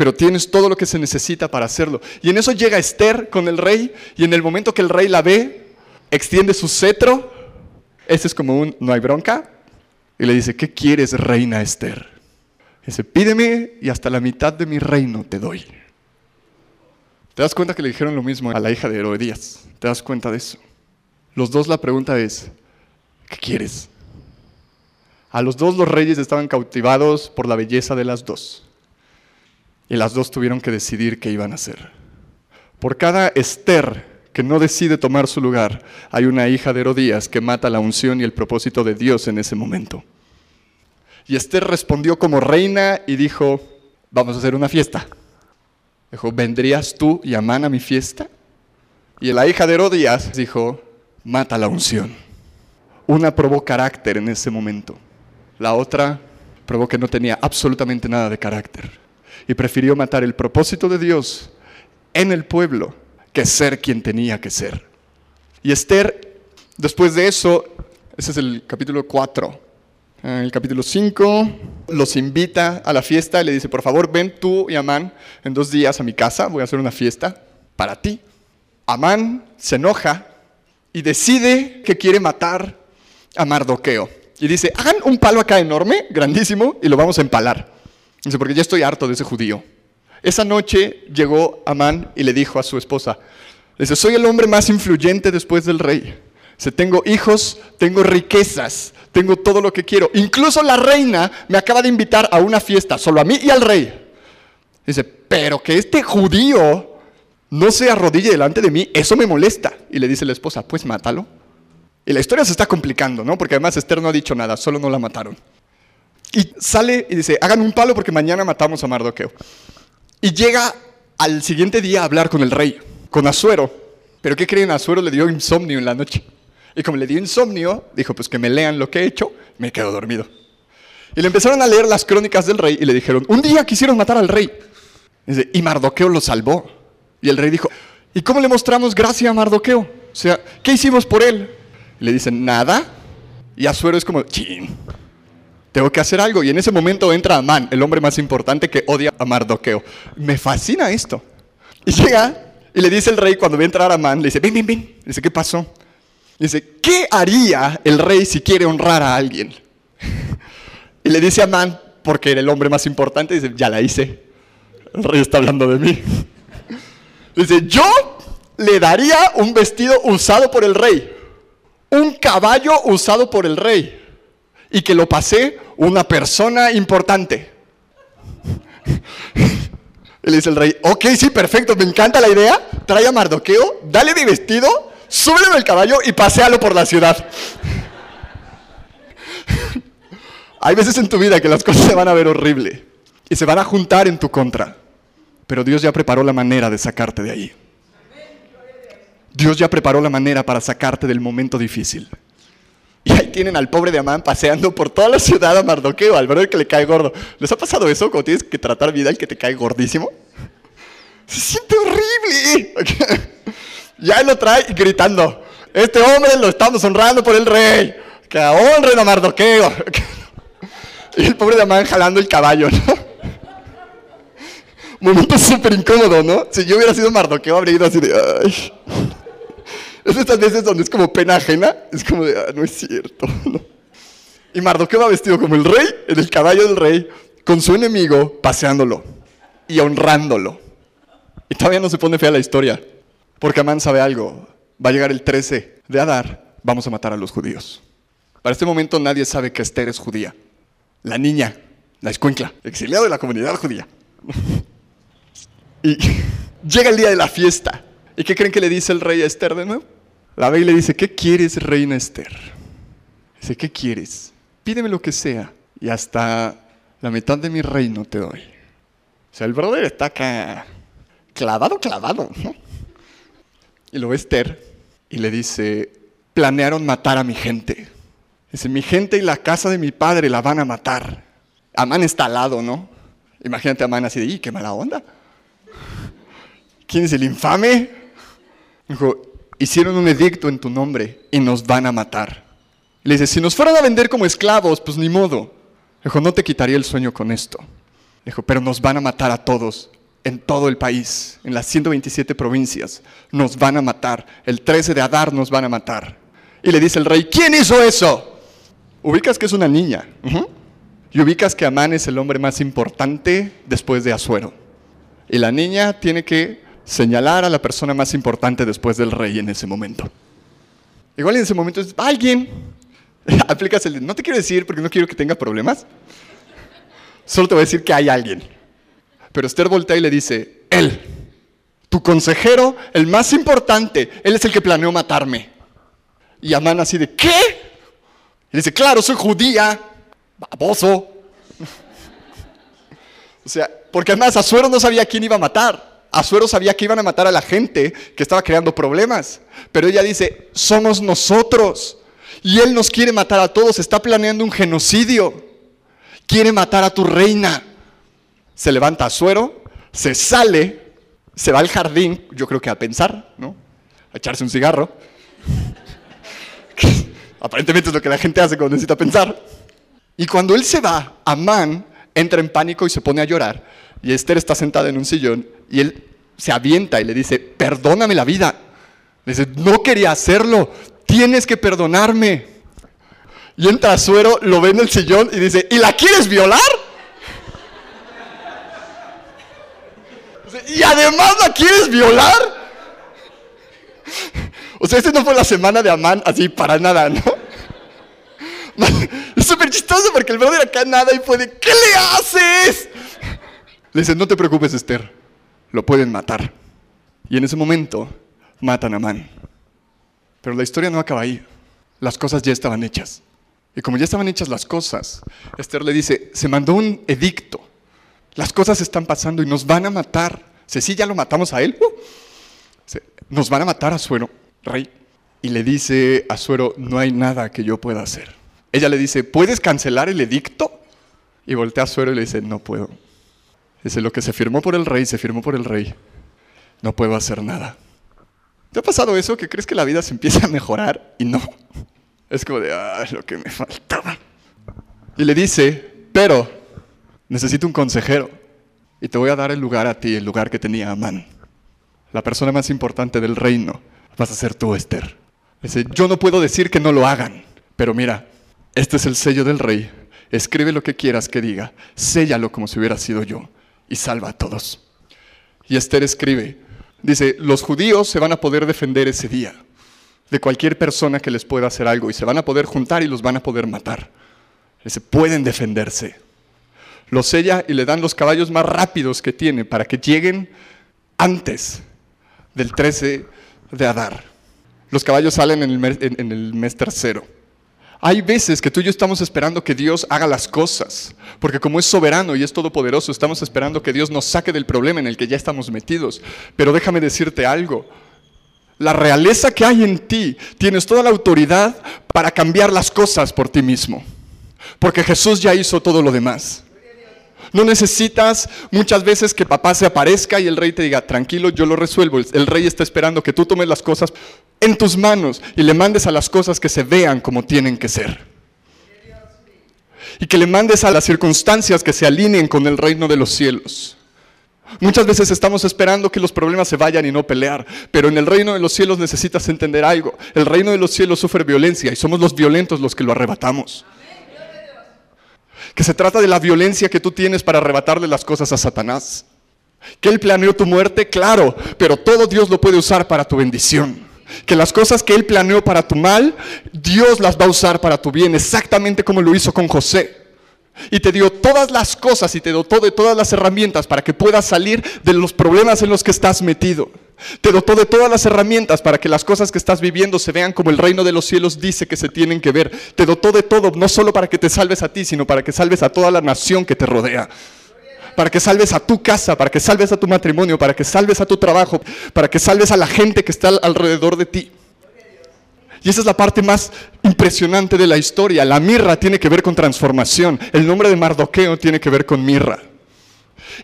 pero tienes todo lo que se necesita para hacerlo. Y en eso llega Esther con el rey, y en el momento que el rey la ve, extiende su cetro, ese es como un no hay bronca, y le dice, ¿qué quieres, reina Esther? Dice, pídeme y hasta la mitad de mi reino te doy. ¿Te das cuenta que le dijeron lo mismo a la hija de Herodías? ¿Te das cuenta de eso? Los dos la pregunta es, ¿qué quieres? A los dos los reyes estaban cautivados por la belleza de las dos y las dos tuvieron que decidir qué iban a hacer. Por cada Esther que no decide tomar su lugar, hay una hija de Herodías que mata la unción y el propósito de Dios en ese momento. Y Esther respondió como reina y dijo, vamos a hacer una fiesta. Dijo, ¿vendrías tú y Amán a mi fiesta? Y la hija de Herodías dijo, mata la unción. Una probó carácter en ese momento. La otra probó que no tenía absolutamente nada de carácter y prefirió matar el propósito de Dios en el pueblo que ser quien tenía que ser. Y Esther, después de eso, ese es el capítulo 4. En el capítulo 5 los invita a la fiesta y le dice, por favor, ven tú y Amán en dos días a mi casa, voy a hacer una fiesta para ti. Amán se enoja y decide que quiere matar a Mardoqueo. Y dice, hagan un palo acá enorme, grandísimo, y lo vamos a empalar. Dice, porque ya estoy harto de ese judío. Esa noche llegó Amán y le dijo a su esposa, dice, soy el hombre más influyente después del rey. Dice, tengo hijos, tengo riquezas, tengo todo lo que quiero. Incluso la reina me acaba de invitar a una fiesta, solo a mí y al rey. Dice, pero que este judío no se arrodille delante de mí, eso me molesta. Y le dice la esposa, pues mátalo. Y la historia se está complicando, ¿no? Porque además Esther no ha dicho nada, solo no la mataron. Y sale y dice, hagan un palo porque mañana matamos a Mardoqueo. Y llega al siguiente día a hablar con el rey, con Azuero. Pero ¿qué creen? Azuero le dio insomnio en la noche. Y como le dio insomnio, dijo, pues que me lean lo que he hecho, me quedo dormido. Y le empezaron a leer las crónicas del rey y le dijeron, un día quisieron matar al rey. Y, dice, y Mardoqueo lo salvó. Y el rey dijo, ¿y cómo le mostramos gracia a Mardoqueo? O sea, ¿qué hicimos por él? Le dicen, nada. Y Azuero es como, chin, tengo que hacer algo. Y en ese momento entra Amán, el hombre más importante que odia a Mardoqueo. Me fascina esto. Y llega y le dice el rey, cuando ve entrar a Amán, le dice, ven, ven, ven. dice, ¿qué pasó? dice, ¿qué haría el rey si quiere honrar a alguien? y le dice a Amán, porque era el hombre más importante, dice, ya la hice. El rey está hablando de mí. dice, yo le daría un vestido usado por el rey un caballo usado por el rey y que lo pasé una persona importante. Y le dice el rey, ok, sí, perfecto, me encanta la idea, trae a Mardoqueo, dale mi vestido, súbele el caballo y paséalo por la ciudad. Hay veces en tu vida que las cosas se van a ver horrible y se van a juntar en tu contra, pero Dios ya preparó la manera de sacarte de ahí. Dios ya preparó la manera para sacarte del momento difícil. Y ahí tienen al pobre de Amán paseando por toda la ciudad a Mardoqueo, al ver que le cae gordo. ¿Les ha pasado eso cuando tienes que tratar vida al que te cae gordísimo? Se siente horrible. ya lo trae gritando. Este hombre lo estamos honrando por el rey. Que honren a Mardoqueo. y el pobre de Amán jalando el caballo, ¿no? Momento súper incómodo, ¿no? Si yo hubiera sido Mardoqueo, habría ido así de... Ay. Es estas veces donde es como pena ajena, es como de, ah, no es cierto. Y Mardoqueo va vestido como el rey, en el caballo del rey, con su enemigo, paseándolo y honrándolo. Y todavía no se pone fea la historia, porque Amán sabe algo. Va a llegar el 13 de Adar, vamos a matar a los judíos. Para este momento nadie sabe que Esther es judía. La niña, la escuencla, exiliado de la comunidad judía. y llega el día de la fiesta. ¿Y qué creen que le dice el rey a Esther de nuevo? La ve y le dice, ¿qué quieres, reina Esther? Dice, ¿qué quieres? Pídeme lo que sea y hasta la mitad de mi reino te doy. O sea, el brother está acá clavado, clavado. Y lo ve Esther y le dice, planearon matar a mi gente. Dice, mi gente y la casa de mi padre la van a matar. Amán está al lado, ¿no? Imagínate a Amán así de, ¡y qué mala onda! ¿Quién es el infame? Dijo, hicieron un edicto en tu nombre y nos van a matar. Le dice, si nos fueran a vender como esclavos, pues ni modo. Dijo, no te quitaría el sueño con esto. Dijo, pero nos van a matar a todos, en todo el país, en las 127 provincias. Nos van a matar. El 13 de Adar nos van a matar. Y le dice el rey, ¿quién hizo eso? Ubicas que es una niña. Y ubicas que Amán es el hombre más importante después de Azuero. Y la niña tiene que señalar a la persona más importante después del rey en ese momento. Igual en ese momento es alguien. Aplicas el no te quiero decir porque no quiero que tenga problemas. Solo te voy a decir que hay alguien. Pero Esther voltea y le dice, él, tu consejero, el más importante, él es el que planeó matarme. Y Amán así de, ¿qué? Y dice, claro, soy judía, baboso. o sea, porque además Azuero no sabía quién iba a matar. Azuero sabía que iban a matar a la gente que estaba creando problemas. Pero ella dice, somos nosotros. Y él nos quiere matar a todos. Está planeando un genocidio. Quiere matar a tu reina. Se levanta Azuero, se sale, se va al jardín, yo creo que a pensar, ¿no? A echarse un cigarro. Aparentemente es lo que la gente hace cuando necesita pensar. Y cuando él se va, Amán entra en pánico y se pone a llorar. Y Esther está sentada en un sillón y él se avienta y le dice, perdóname la vida. Dice, no quería hacerlo, tienes que perdonarme. Y entra Suero, lo ve en el sillón y dice, ¿y la quieres violar? Y además la quieres violar. O sea, este no fue la semana de Amán así para nada, ¿no? Es súper chistoso porque el brother acá nada y puede, ¿qué le haces? Le dice, no te preocupes Esther, lo pueden matar. Y en ese momento matan a Amán. Pero la historia no acaba ahí. Las cosas ya estaban hechas. Y como ya estaban hechas las cosas, Esther le dice, se mandó un edicto. Las cosas están pasando y nos van a matar. Si sí, ya lo matamos a él. Uh. Nos van a matar a Suero, rey. Y le dice a Suero, no hay nada que yo pueda hacer. Ella le dice, ¿puedes cancelar el edicto? Y voltea a Suero y le dice, no puedo. Dice, lo que se firmó por el rey, se firmó por el rey. No puedo hacer nada. ¿Te ha pasado eso? Que crees que la vida se empieza a mejorar y no. Es como de, ah, lo que me faltaba. Y le dice, pero necesito un consejero y te voy a dar el lugar a ti, el lugar que tenía Amán. La persona más importante del reino vas a ser tú, Esther. Dice, yo no puedo decir que no lo hagan, pero mira, este es el sello del rey. Escribe lo que quieras que diga, séllalo como si hubiera sido yo y salva a todos. Y Esther escribe, dice, los judíos se van a poder defender ese día de cualquier persona que les pueda hacer algo y se van a poder juntar y los van a poder matar. Se pueden defenderse. Los sella y le dan los caballos más rápidos que tiene para que lleguen antes del 13 de Adar. Los caballos salen en el mes, en el mes tercero. Hay veces que tú y yo estamos esperando que Dios haga las cosas, porque como es soberano y es todopoderoso, estamos esperando que Dios nos saque del problema en el que ya estamos metidos. Pero déjame decirte algo, la realeza que hay en ti, tienes toda la autoridad para cambiar las cosas por ti mismo, porque Jesús ya hizo todo lo demás. No necesitas muchas veces que papá se aparezca y el rey te diga, tranquilo, yo lo resuelvo. El rey está esperando que tú tomes las cosas en tus manos y le mandes a las cosas que se vean como tienen que ser. Y que le mandes a las circunstancias que se alineen con el reino de los cielos. Muchas veces estamos esperando que los problemas se vayan y no pelear, pero en el reino de los cielos necesitas entender algo. El reino de los cielos sufre violencia y somos los violentos los que lo arrebatamos que se trata de la violencia que tú tienes para arrebatarle las cosas a Satanás. Que Él planeó tu muerte, claro, pero todo Dios lo puede usar para tu bendición. Que las cosas que Él planeó para tu mal, Dios las va a usar para tu bien, exactamente como lo hizo con José. Y te dio todas las cosas y te dotó de todas las herramientas para que puedas salir de los problemas en los que estás metido. Te dotó de todas las herramientas para que las cosas que estás viviendo se vean como el reino de los cielos dice que se tienen que ver. Te dotó de todo, no solo para que te salves a ti, sino para que salves a toda la nación que te rodea. Para que salves a tu casa, para que salves a tu matrimonio, para que salves a tu trabajo, para que salves a la gente que está alrededor de ti. Y esa es la parte más impresionante de la historia. La mirra tiene que ver con transformación. El nombre de Mardoqueo tiene que ver con mirra.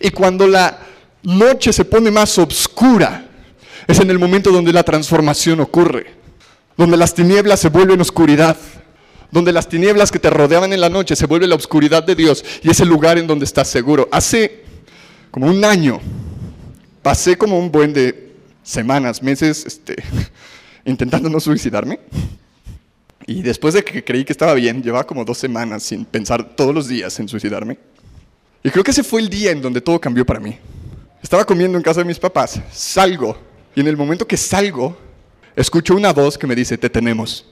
Y cuando la noche se pone más oscura, es en el momento donde la transformación ocurre, donde las tinieblas se vuelven oscuridad, donde las tinieblas que te rodeaban en la noche se vuelven la oscuridad de Dios y es el lugar en donde estás seguro. Hace como un año pasé como un buen de semanas, meses, este, intentando no suicidarme. Y después de que creí que estaba bien, llevaba como dos semanas sin pensar todos los días en suicidarme. Y creo que ese fue el día en donde todo cambió para mí. Estaba comiendo en casa de mis papás, salgo y en el momento que salgo, escucho una voz que me dice, te tenemos.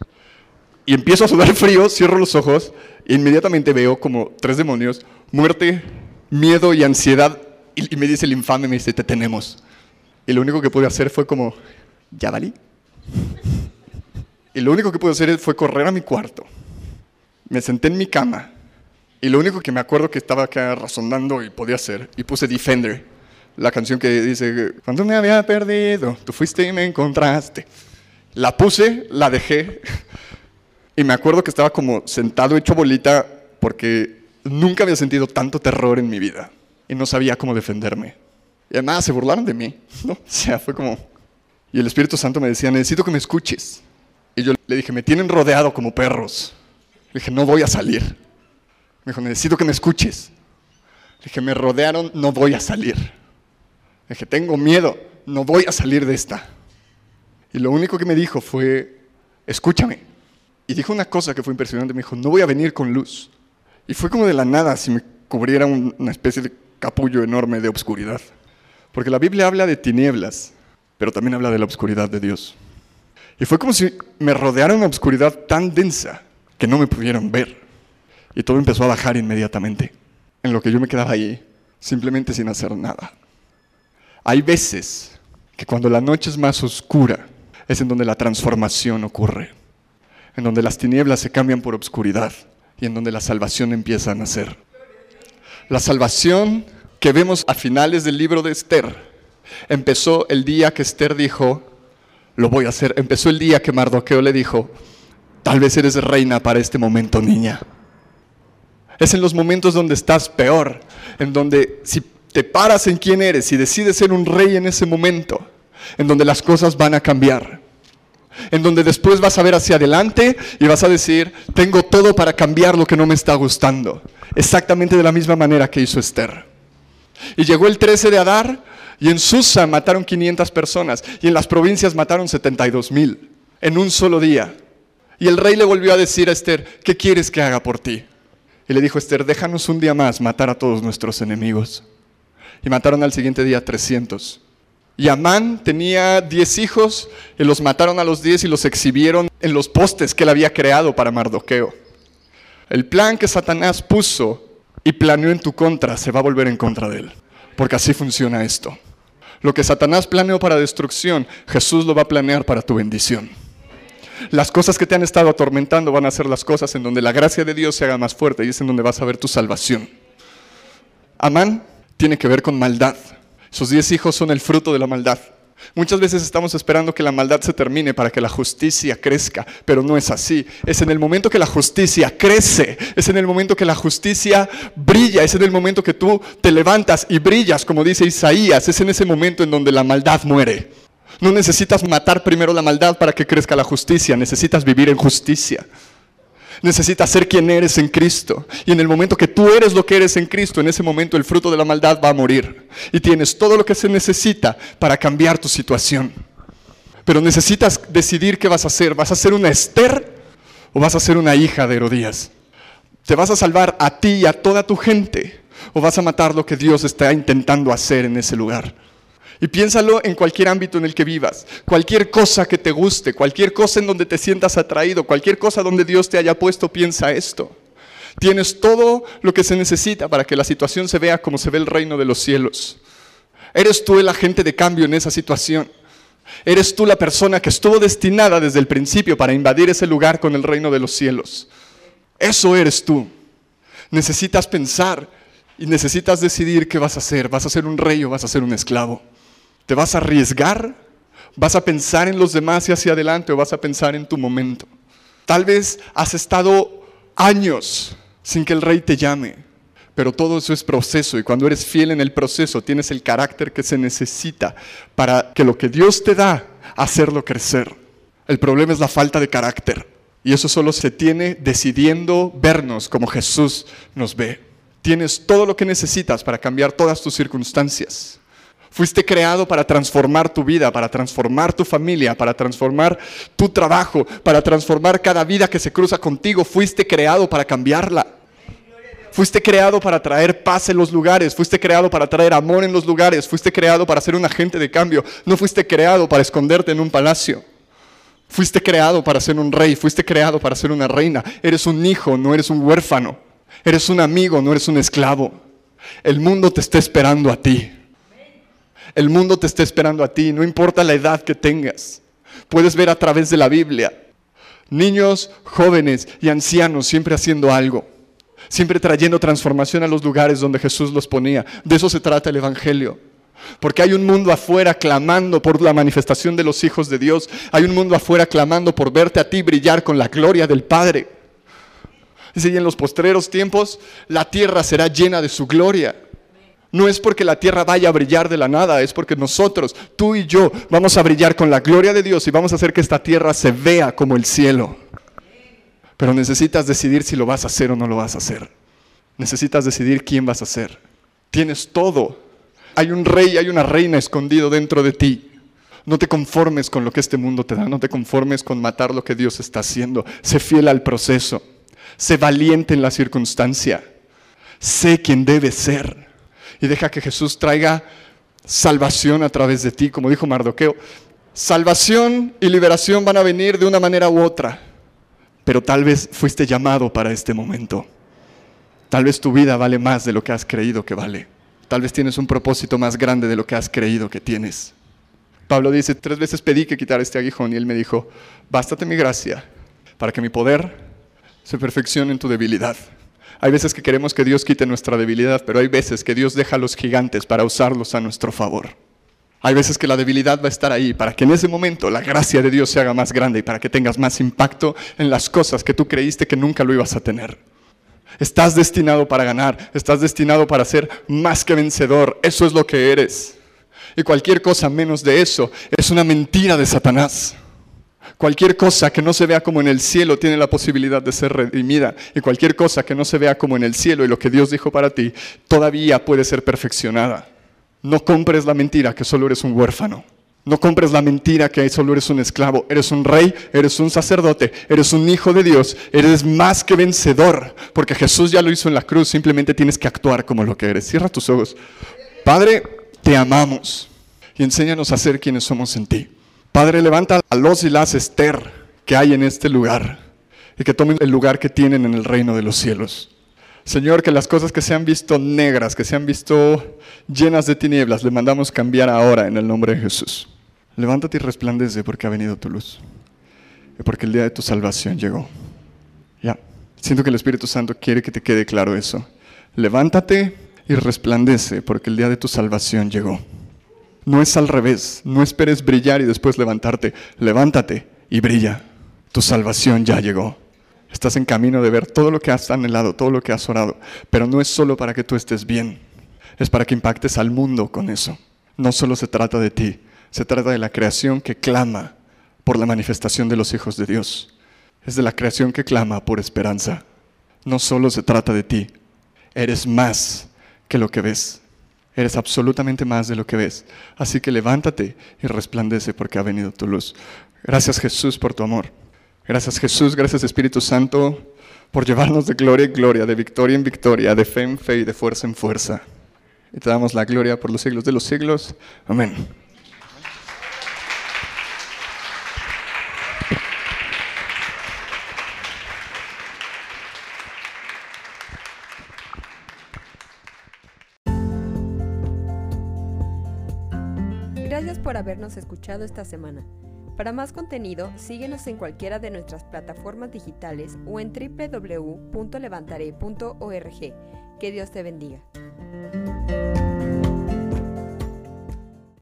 Y empiezo a sudar frío, cierro los ojos e inmediatamente veo como tres demonios, muerte, miedo y ansiedad. Y, me dice el infame, me dice, te tenemos. Y lo único que pude hacer fue como, ya valí. Y lo único que pude hacer fue correr a mi cuarto. Me senté en mi cama. Y lo único que me acuerdo que estaba acá razonando y podía hacer, y puse Defender la canción que dice, cuando me había perdido, tú fuiste y me encontraste. La puse, la dejé y me acuerdo que estaba como sentado hecho bolita porque nunca había sentido tanto terror en mi vida y no sabía cómo defenderme. Y además se burlaron de mí, ¿no? O sea, fue como... Y el Espíritu Santo me decía, necesito que me escuches. Y yo le dije, me tienen rodeado como perros. Le dije, no voy a salir. Me dijo, necesito que me escuches. Le dije, me rodearon, no voy a salir. Dije, tengo miedo, no voy a salir de esta. Y lo único que me dijo fue, escúchame. Y dijo una cosa que fue impresionante, me dijo, no voy a venir con luz. Y fue como de la nada si me cubriera una especie de capullo enorme de obscuridad. Porque la Biblia habla de tinieblas, pero también habla de la obscuridad de Dios. Y fue como si me rodeara una obscuridad tan densa que no me pudieran ver. Y todo empezó a bajar inmediatamente, en lo que yo me quedaba ahí, simplemente sin hacer nada. Hay veces que cuando la noche es más oscura, es en donde la transformación ocurre, en donde las tinieblas se cambian por obscuridad y en donde la salvación empieza a nacer. La salvación que vemos a finales del libro de Esther empezó el día que Esther dijo, lo voy a hacer. Empezó el día que Mardoqueo le dijo, tal vez eres reina para este momento, niña. Es en los momentos donde estás peor, en donde si te paras en quién eres y decides ser un rey en ese momento, en donde las cosas van a cambiar. En donde después vas a ver hacia adelante y vas a decir, tengo todo para cambiar lo que no me está gustando. Exactamente de la misma manera que hizo Esther. Y llegó el 13 de Adar y en Susa mataron 500 personas y en las provincias mataron 72 mil en un solo día. Y el rey le volvió a decir a Esther, ¿qué quieres que haga por ti? Y le dijo Esther, déjanos un día más matar a todos nuestros enemigos. Y mataron al siguiente día 300. Y Amán tenía 10 hijos y los mataron a los 10 y los exhibieron en los postes que él había creado para Mardoqueo. El plan que Satanás puso y planeó en tu contra se va a volver en contra de él. Porque así funciona esto. Lo que Satanás planeó para destrucción, Jesús lo va a planear para tu bendición. Las cosas que te han estado atormentando van a ser las cosas en donde la gracia de Dios se haga más fuerte y es en donde vas a ver tu salvación. Amán tiene que ver con maldad. Sus diez hijos son el fruto de la maldad. Muchas veces estamos esperando que la maldad se termine para que la justicia crezca, pero no es así. Es en el momento que la justicia crece, es en el momento que la justicia brilla, es en el momento que tú te levantas y brillas, como dice Isaías, es en ese momento en donde la maldad muere. No necesitas matar primero la maldad para que crezca la justicia, necesitas vivir en justicia. Necesitas ser quien eres en Cristo. Y en el momento que tú eres lo que eres en Cristo, en ese momento el fruto de la maldad va a morir. Y tienes todo lo que se necesita para cambiar tu situación. Pero necesitas decidir qué vas a hacer. ¿Vas a ser una Esther o vas a ser una hija de Herodías? ¿Te vas a salvar a ti y a toda tu gente? ¿O vas a matar lo que Dios está intentando hacer en ese lugar? Y piénsalo en cualquier ámbito en el que vivas, cualquier cosa que te guste, cualquier cosa en donde te sientas atraído, cualquier cosa donde Dios te haya puesto, piensa esto. Tienes todo lo que se necesita para que la situación se vea como se ve el reino de los cielos. Eres tú el agente de cambio en esa situación. Eres tú la persona que estuvo destinada desde el principio para invadir ese lugar con el reino de los cielos. Eso eres tú. Necesitas pensar y necesitas decidir qué vas a hacer. ¿Vas a ser un rey o vas a ser un esclavo? ¿Te vas a arriesgar? ¿Vas a pensar en los demás y hacia adelante o vas a pensar en tu momento? Tal vez has estado años sin que el rey te llame, pero todo eso es proceso y cuando eres fiel en el proceso tienes el carácter que se necesita para que lo que Dios te da, hacerlo crecer. El problema es la falta de carácter y eso solo se tiene decidiendo vernos como Jesús nos ve. Tienes todo lo que necesitas para cambiar todas tus circunstancias. Fuiste creado para transformar tu vida, para transformar tu familia, para transformar tu trabajo, para transformar cada vida que se cruza contigo. Fuiste creado para cambiarla. Fuiste creado para traer paz en los lugares, fuiste creado para traer amor en los lugares, fuiste creado para ser un agente de cambio, no fuiste creado para esconderte en un palacio. Fuiste creado para ser un rey, fuiste creado para ser una reina. Eres un hijo, no eres un huérfano. Eres un amigo, no eres un esclavo. El mundo te está esperando a ti. El mundo te está esperando a ti, no importa la edad que tengas. Puedes ver a través de la Biblia. Niños, jóvenes y ancianos siempre haciendo algo. Siempre trayendo transformación a los lugares donde Jesús los ponía. De eso se trata el Evangelio. Porque hay un mundo afuera clamando por la manifestación de los hijos de Dios. Hay un mundo afuera clamando por verte a ti brillar con la gloria del Padre. Y en los postreros tiempos la tierra será llena de su gloria. No es porque la tierra vaya a brillar de la nada, es porque nosotros, tú y yo, vamos a brillar con la gloria de Dios y vamos a hacer que esta tierra se vea como el cielo. Pero necesitas decidir si lo vas a hacer o no lo vas a hacer. Necesitas decidir quién vas a ser. Tienes todo. Hay un rey, hay una reina escondido dentro de ti. No te conformes con lo que este mundo te da, no te conformes con matar lo que Dios está haciendo. Sé fiel al proceso. Sé valiente en la circunstancia. Sé quién debes ser. Y deja que Jesús traiga salvación a través de ti, como dijo Mardoqueo. Salvación y liberación van a venir de una manera u otra, pero tal vez fuiste llamado para este momento. Tal vez tu vida vale más de lo que has creído que vale. Tal vez tienes un propósito más grande de lo que has creído que tienes. Pablo dice, tres veces pedí que quitara este aguijón y él me dijo, bástate mi gracia para que mi poder se perfeccione en tu debilidad. Hay veces que queremos que Dios quite nuestra debilidad, pero hay veces que Dios deja a los gigantes para usarlos a nuestro favor. Hay veces que la debilidad va a estar ahí para que en ese momento la gracia de Dios se haga más grande y para que tengas más impacto en las cosas que tú creíste que nunca lo ibas a tener. Estás destinado para ganar, estás destinado para ser más que vencedor, eso es lo que eres. Y cualquier cosa menos de eso es una mentira de Satanás. Cualquier cosa que no se vea como en el cielo tiene la posibilidad de ser redimida. Y cualquier cosa que no se vea como en el cielo y lo que Dios dijo para ti, todavía puede ser perfeccionada. No compres la mentira que solo eres un huérfano. No compres la mentira que solo eres un esclavo. Eres un rey, eres un sacerdote, eres un hijo de Dios, eres más que vencedor. Porque Jesús ya lo hizo en la cruz, simplemente tienes que actuar como lo que eres. Cierra tus ojos. Padre, te amamos y enséñanos a ser quienes somos en ti. Padre, levanta a los y las Esther que hay en este lugar y que tomen el lugar que tienen en el reino de los cielos. Señor, que las cosas que se han visto negras, que se han visto llenas de tinieblas, le mandamos cambiar ahora en el nombre de Jesús. Levántate y resplandece porque ha venido tu luz y porque el día de tu salvación llegó. Ya, siento que el Espíritu Santo quiere que te quede claro eso. Levántate y resplandece porque el día de tu salvación llegó. No es al revés, no esperes brillar y después levantarte. Levántate y brilla. Tu salvación ya llegó. Estás en camino de ver todo lo que has anhelado, todo lo que has orado, pero no es solo para que tú estés bien, es para que impactes al mundo con eso. No solo se trata de ti, se trata de la creación que clama por la manifestación de los hijos de Dios. Es de la creación que clama por esperanza. No solo se trata de ti, eres más que lo que ves. Eres absolutamente más de lo que ves. Así que levántate y resplandece porque ha venido tu luz. Gracias Jesús por tu amor. Gracias Jesús, gracias Espíritu Santo por llevarnos de gloria en gloria, de victoria en victoria, de fe en fe y de fuerza en fuerza. Y te damos la gloria por los siglos de los siglos. Amén. Habernos escuchado esta semana. Para más contenido, síguenos en cualquiera de nuestras plataformas digitales o en www.levantare.org. Que Dios te bendiga.